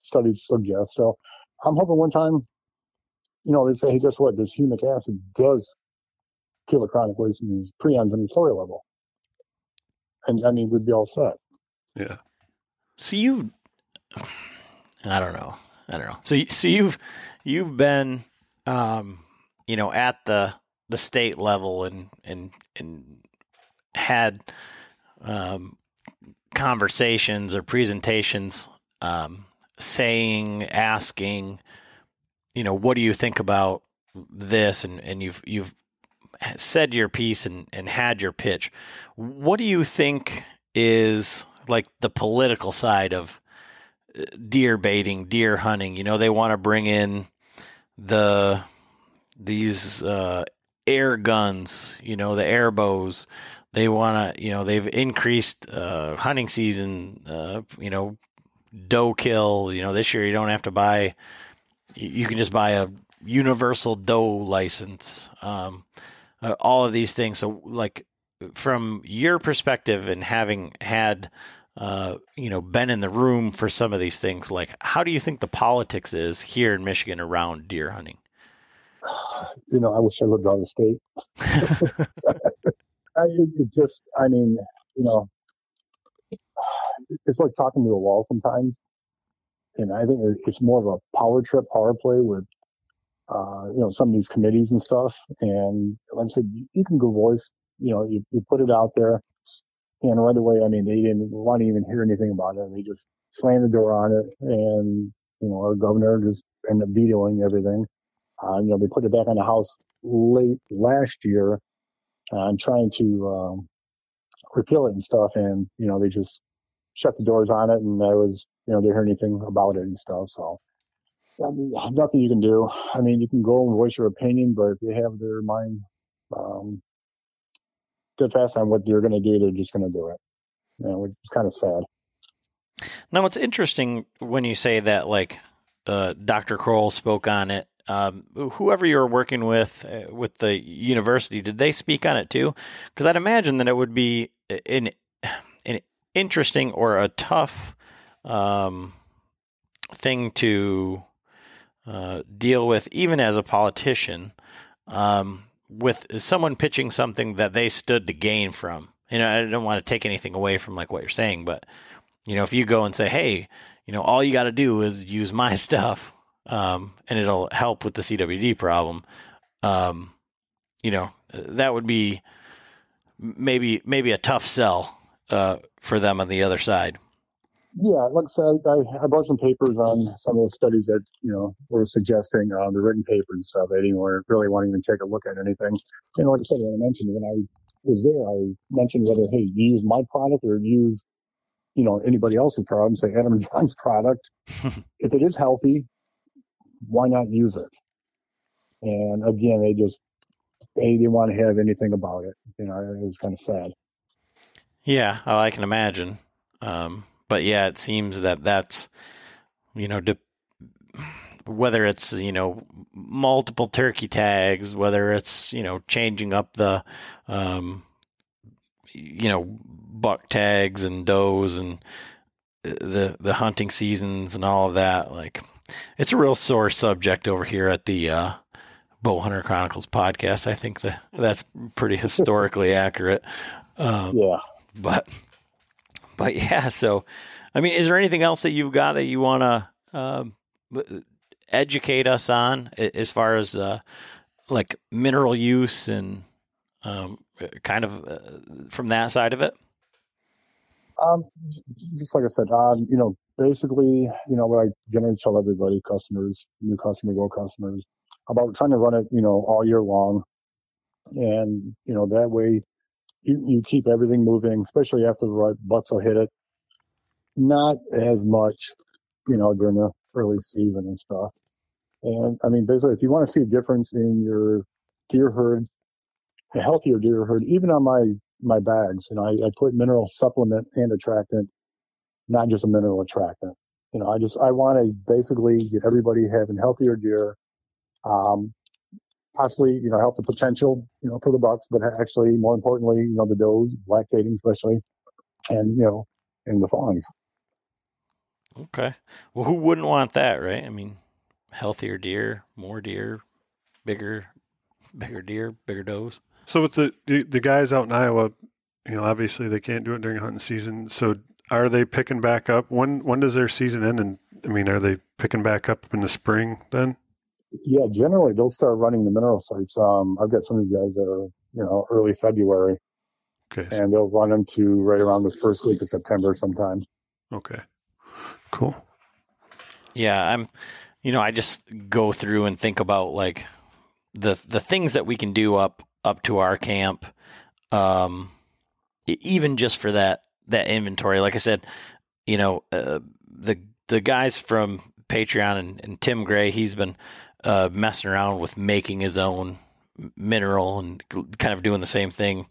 studies suggest. So I'm hoping one time, you know, they say, hey, guess what? This humic acid does kill the chronic waste and these prions in the soil level. And I mean, we'd be all set. Yeah, So you've I don't know. I don't know. So so you've you've been um you know at the the state level and and and had um conversations or presentations um saying asking you know what do you think about this and and you've you've said your piece and and had your pitch what do you think is like the political side of uh, deer baiting, deer hunting. You know, they want to bring in the these uh, air guns. You know, the air bows. They want to. You know, they've increased uh, hunting season. Uh, you know, doe kill. You know, this year you don't have to buy. You can just buy a universal doe license. Um, uh, all of these things. So, like from your perspective and having had uh, you know been in the room for some of these things like how do you think the politics is here in michigan around deer hunting you know, I wish I lived out the state. [laughs] [laughs] [laughs] I, it just, I mean, you know, it's like talking to a wall sometimes. And I think it's more of a power trip, power play with, uh, you know, some of these committees and stuff. And like I said, you- can go voice, you know, you, you put it out there and right away, I mean, they didn't want to even hear anything about it. They just slammed the door on it. And, you know, our governor just ended up vetoing everything. Uh, you know, they put it back on the house late last year and trying to um, repeal it and stuff. And, you know, they just shut the doors on it and I was, you know, didn't hear anything about it and stuff. So, I mean, nothing you can do. I mean, you can go and voice your opinion, but if they have their mind um, steadfast on what they're going to do, they're just going to do it. you know, which kind of sad. Now, what's interesting when you say that, like uh, Dr. Kroll spoke on it. Um, whoever you were working with uh, with the university, did they speak on it too? Because I'd imagine that it would be an an interesting or a tough um, thing to uh, deal with, even as a politician, um, with someone pitching something that they stood to gain from. You know, I don't want to take anything away from like what you're saying, but you know, if you go and say, "Hey, you know, all you got to do is use my [laughs] stuff, um, and it'll help with the CWD problem," um, you know, that would be maybe maybe a tough sell uh, for them on the other side. Yeah, like I said, I, I brought some papers on some of the studies that you know were suggesting uh, the written paper and stuff. They didn't really want to even take a look at anything. And like I said, when I mentioned when I was there, I mentioned whether hey, use my product or use you know anybody else's product. Say Adam and John's product. [laughs] if it is healthy, why not use it? And again, they just they didn't want to have anything about it. You know, it was kind of sad. Yeah, I can imagine. Um, but yeah, it seems that that's you know de- whether it's you know multiple turkey tags, whether it's you know changing up the um, you know buck tags and does and the the hunting seasons and all of that. Like it's a real sore subject over here at the uh, Bowhunter Chronicles podcast. I think that that's pretty [laughs] historically accurate. Um, yeah, but but yeah, so I mean, is there anything else that you've got that you want to um, educate us on as far as uh, like mineral use and um, kind of uh, from that side of it? Um, just like I said, um, you know, basically, you know, what I generally tell everybody, customers, new customers, old customers, about trying to run it, you know, all year long. And, you know, that way you, you keep everything moving, especially after the right bucks will hit it. Not as much, you know, during the early season and stuff. And I mean, basically, if you want to see a difference in your deer herd, a healthier deer herd, even on my my bags, you know, I, I put mineral supplement and attractant, not just a mineral attractant. You know, I just I want to basically get everybody having healthier deer, um, possibly you know help the potential you know for the bucks, but actually more importantly, you know the does lactating especially, and you know and the fawns. Okay, well, who wouldn't want that, right? I mean, healthier deer, more deer, bigger, bigger deer, bigger does. So with the the guys out in Iowa, you know, obviously they can't do it during hunting season. So are they picking back up? When when does their season end? And I mean, are they picking back up in the spring then? Yeah, generally they'll start running the mineral sites. Um, I've got some of these guys that are you know early February. Okay. And they'll run them to right around the first week of September sometime. Okay. Cool. Yeah, I'm you know, I just go through and think about like the the things that we can do up up to our camp, um, even just for that that inventory. Like I said, you know, uh, the the guys from Patreon and, and Tim Gray, he's been uh, messing around with making his own mineral and kind of doing the same thing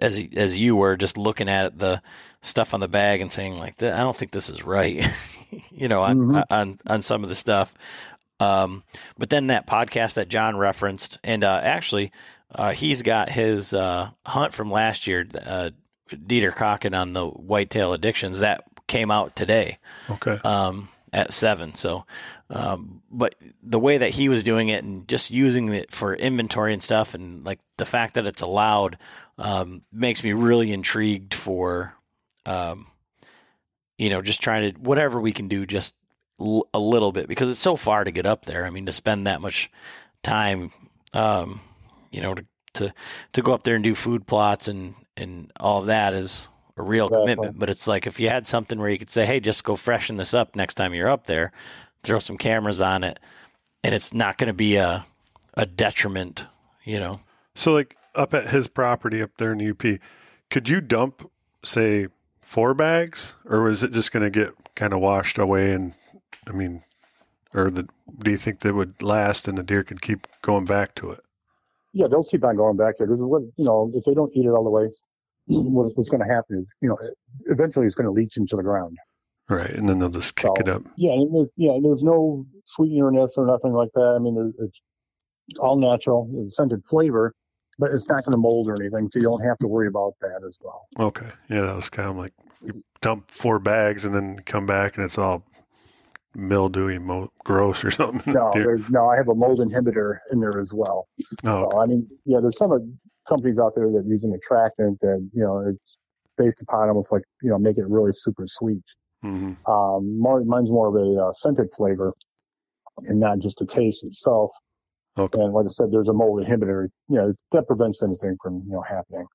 as as you were, just looking at the stuff on the bag and saying like, I don't think this is right. [laughs] you know, on, mm-hmm. on, on some of the stuff. Um, but then that podcast that John referenced, and uh, actually, uh, he's got his uh, hunt from last year, uh, Dieter Cocken on the whitetail addictions that came out today. Okay. Um, at seven. So, um, but the way that he was doing it and just using it for inventory and stuff, and like the fact that it's allowed, um, makes me really intrigued for um, you know, just trying to whatever we can do, just l- a little bit because it's so far to get up there. I mean, to spend that much time, um, you know, to, to to go up there and do food plots and and all that is a real commitment. But it's like if you had something where you could say, "Hey, just go freshen this up next time you're up there," throw some cameras on it, and it's not going to be a a detriment, you know. So, like up at his property up there in the UP, could you dump, say, four bags, or was it just going to get kind of washed away? And I mean, or the, do you think that would last and the deer could keep going back to it? Yeah, they'll keep on going back there because what you know if they don't eat it all the way, [clears throat] what, what's going to happen is, you know, eventually it's going to leach into the ground. Right, and then they'll just kick So, it up. Yeah, and there's, yeah, there's no sweetener in this or nothing like that. I mean, it's all natural, it's scented flavor, but it's not going to mold or anything, so you don't have to worry about that as well. Okay, yeah, that was kind of like you dump four bags and then come back and it's all mildewy, mo- gross or [laughs] something. No, there's no. I have a mold inhibitor in there as well. no, So, I mean, yeah, there's some of companies out there that use an attractant that you know it's based upon almost like you know make it really super sweet. hmm Um, mine's more of a uh, scented flavor and not just the taste itself. Okay. And like I said, there's a mold inhibitor. You know that prevents anything from you know happening.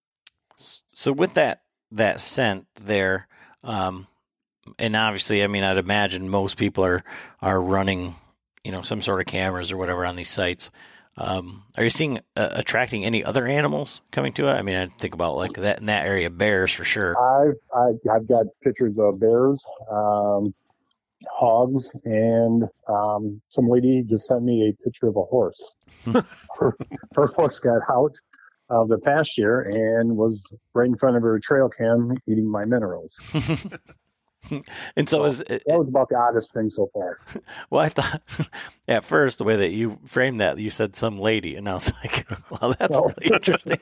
So with that that scent there, um, and obviously, I mean, I'd imagine most people are are running, you know, some sort of cameras or whatever on these sites. Um, are you seeing uh, attracting any other animals coming to it? I mean, I think about like that in that area, bears for sure. I've I, I've got pictures of bears, um, hogs, and um, some lady just sent me a picture of a horse. [laughs] her, her horse got out of the pasture and was right in front of her trail cam eating my minerals. [laughs] [laughs] and so is That was about the oddest thing so far. [laughs] well, I thought [laughs] at first the way that you framed that, you said some lady, and I was like, well, that's No. really interesting.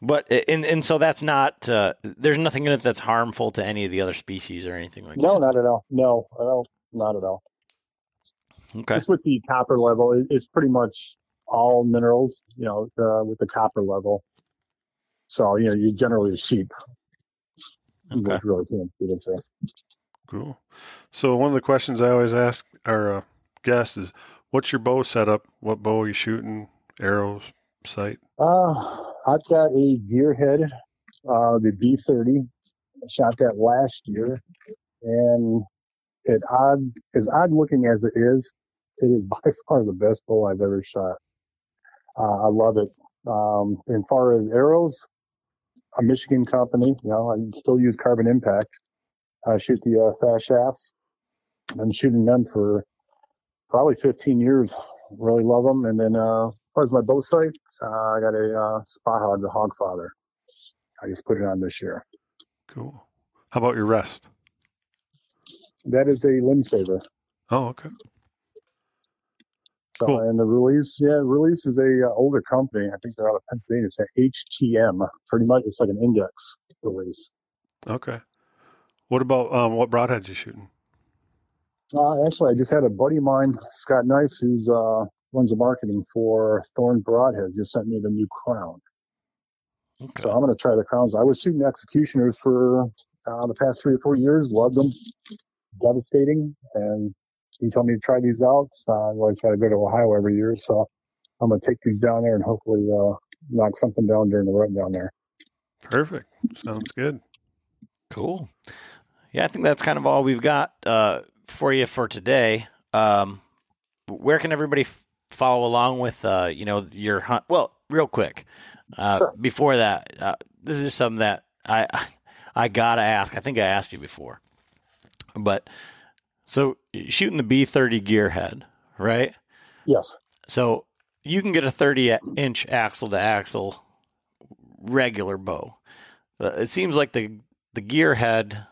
but and and so that's not uh, there's nothing in it that's harmful to any of the other species or anything like that. No, not at all. No, no, not at all. Okay. It's with the copper level. It, it's pretty much all minerals, you know, uh, with the copper level. So, you know, you generally sheep. Okay. Which really can't feed into. cool. So one of the questions I always ask our uh, guests is, "What's your bow setup? What bow are you shooting? Arrows, sight?" Uh, I've got a gearhead, uh, the B30. I shot that last year, and it odd as odd looking as it is, it is [laughs] by far the best bow I've ever shot. Uh, I love it. Um, as far as arrows, a Michigan company. You know, I still use carbon impact. I shoot the uh, fast shafts. I've been shooting them for probably 15 years. Really love them. And then, uh, as far as my bow sight, uh, I got a uh, Spot Hog, the Hogfather. I just put it on this year. Cool. How about your rest? That is a limb saver. Oh, okay. Cool. and the release, yeah, release is a uh, older company. I think they're out of Pennsylvania. It's an HTM. Pretty much, it's like an index release. Okay. What about um, what broadheads you shooting? Uh, actually, I just had a buddy of mine, Scott Nice, who's uh, runs the marketing for Thorn Broadhead, just sent me the new crown. Okay. So I'm going to try the crowns. I was shooting executioners for uh, the past three or four years. Loved them. Devastating. And he told me to try these out. Uh, well, I try to go to Ohio every year. So I'm going to take these down there and hopefully uh, knock something down during the run down there. Perfect. Sounds good. Cool. Yeah, I think that's kind of all we've got uh, for you for today. Um, where can everybody f- follow along with uh, you know your hunt? Well, real quick, uh, Sure. before that, uh, this is something that I [laughs] I gotta ask. I think I asked you before, but so shooting the B thirty gearhead, right? Yes. So you can get a 30 inch axle to axle regular bow. Uh, It seems like the the gearhead,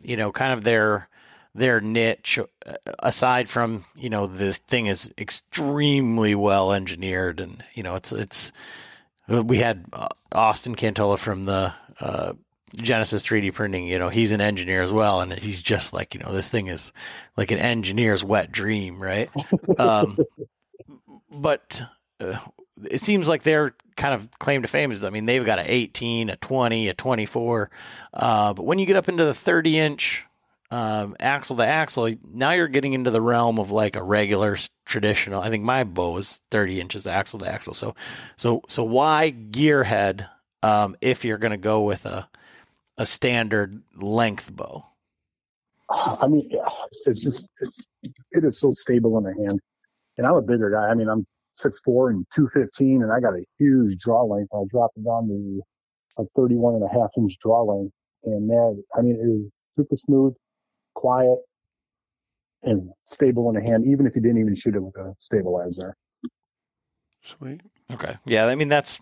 you know, kind of their their niche uh, aside from, you know, the thing is extremely well engineered and you know, it's it's we had uh, Austin Cantola from the uh, Genesis 3D printing, you know, he's an engineer as well. And he's just like, you know, this thing is like an engineer's wet dream, right? [laughs] Um, but uh, it seems like their kind of claim to fame is, I mean, they've got a 18, a 20, a 24. Uh, but when you get up into the 30 inch um, axle to axle, now you're getting into the realm of like a regular traditional. I think my bow is 30 inches axle to axle. So, so, so why gearhead um, if you're going to go with a a standard length bow? I mean, it's just, it, it is so stable in the hand. And I'm a bigger guy. I mean, I'm 6'4 and 215, and I got a huge draw length. I dropped it on the like 31 and a half inch draw length. And that, I mean, it was super smooth, quiet, and stable in the hand, even if you didn't even shoot it with a stabilizer. Sweet. Okay. Yeah. I mean, that's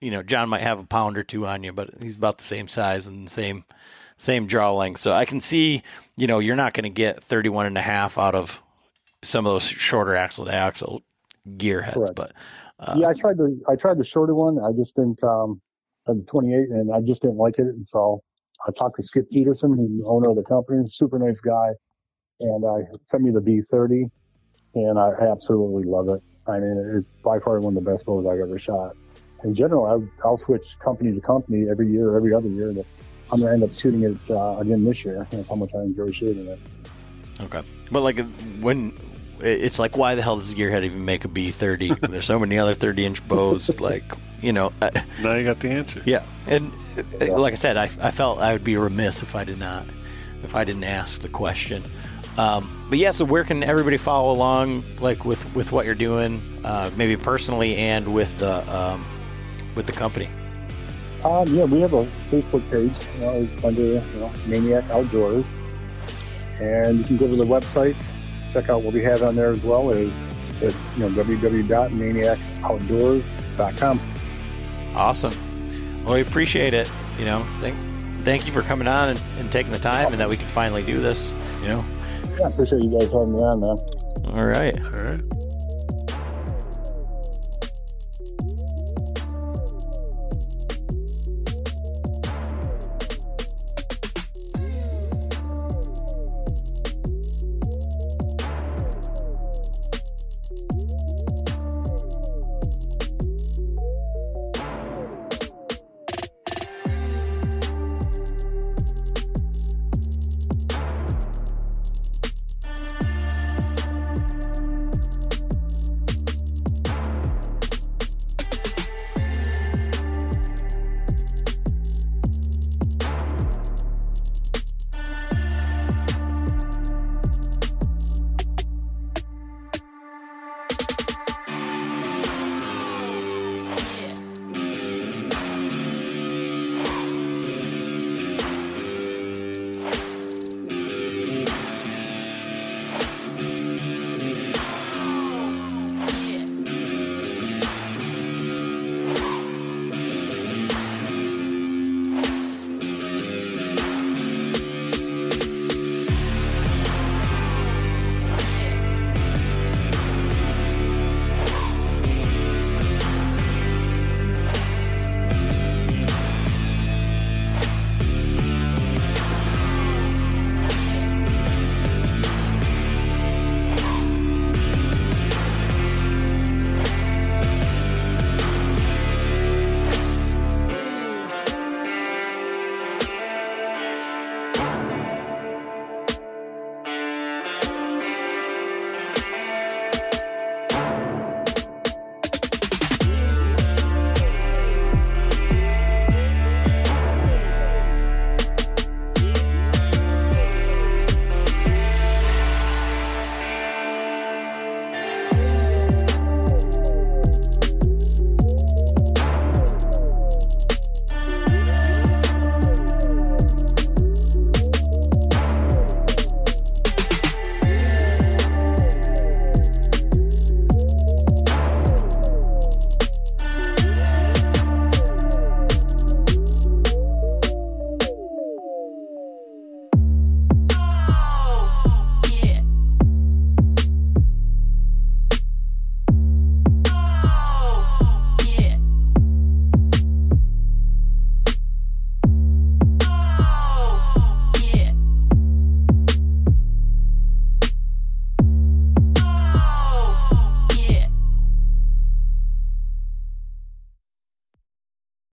you know, John might have a pound or two on you, but he's about the same size and the same same draw length. So I can see, you know, you're not going to get 31 and a half out of some of those shorter axle to axle gear heads, Correct. but Uh, yeah, I tried the I tried the shorter one. I just didn't um the 28, and I just didn't like it. And so I talked to Skip Peterson, who's the owner of the company, super nice guy, and I sent me the B30, and I absolutely love it. I mean, it's by far one of the best bows I've ever shot. In general, I, I'll switch company to company every year, every other year. But I'm gonna end up shooting it uh, again this year. That's how much I enjoy shooting it. Okay, but like when it's like, why the hell does Gearhead even make a B thirty? [laughs] There's so many other thirty inch bows. [laughs] like you know, uh, Now you got the answer. yeah. And uh, like I said, I, I felt I would be remiss if I did not, if I didn't ask the question. Um, but yeah, so where can everybody follow along, like with with what you're doing, uh, maybe personally and with the um, with the company? Um, yeah, we have a Facebook page you know, it's under you know Maniac Outdoors, and you can go to the website, check out what we have on there as well as at you know www.maniacoutdoors.com. Awesome. Well, we appreciate it. You know, thank thank you for coming on and, and taking the time, and that we could finally do this. You know. Yeah, I appreciate you guys having me on, man. All right. All right.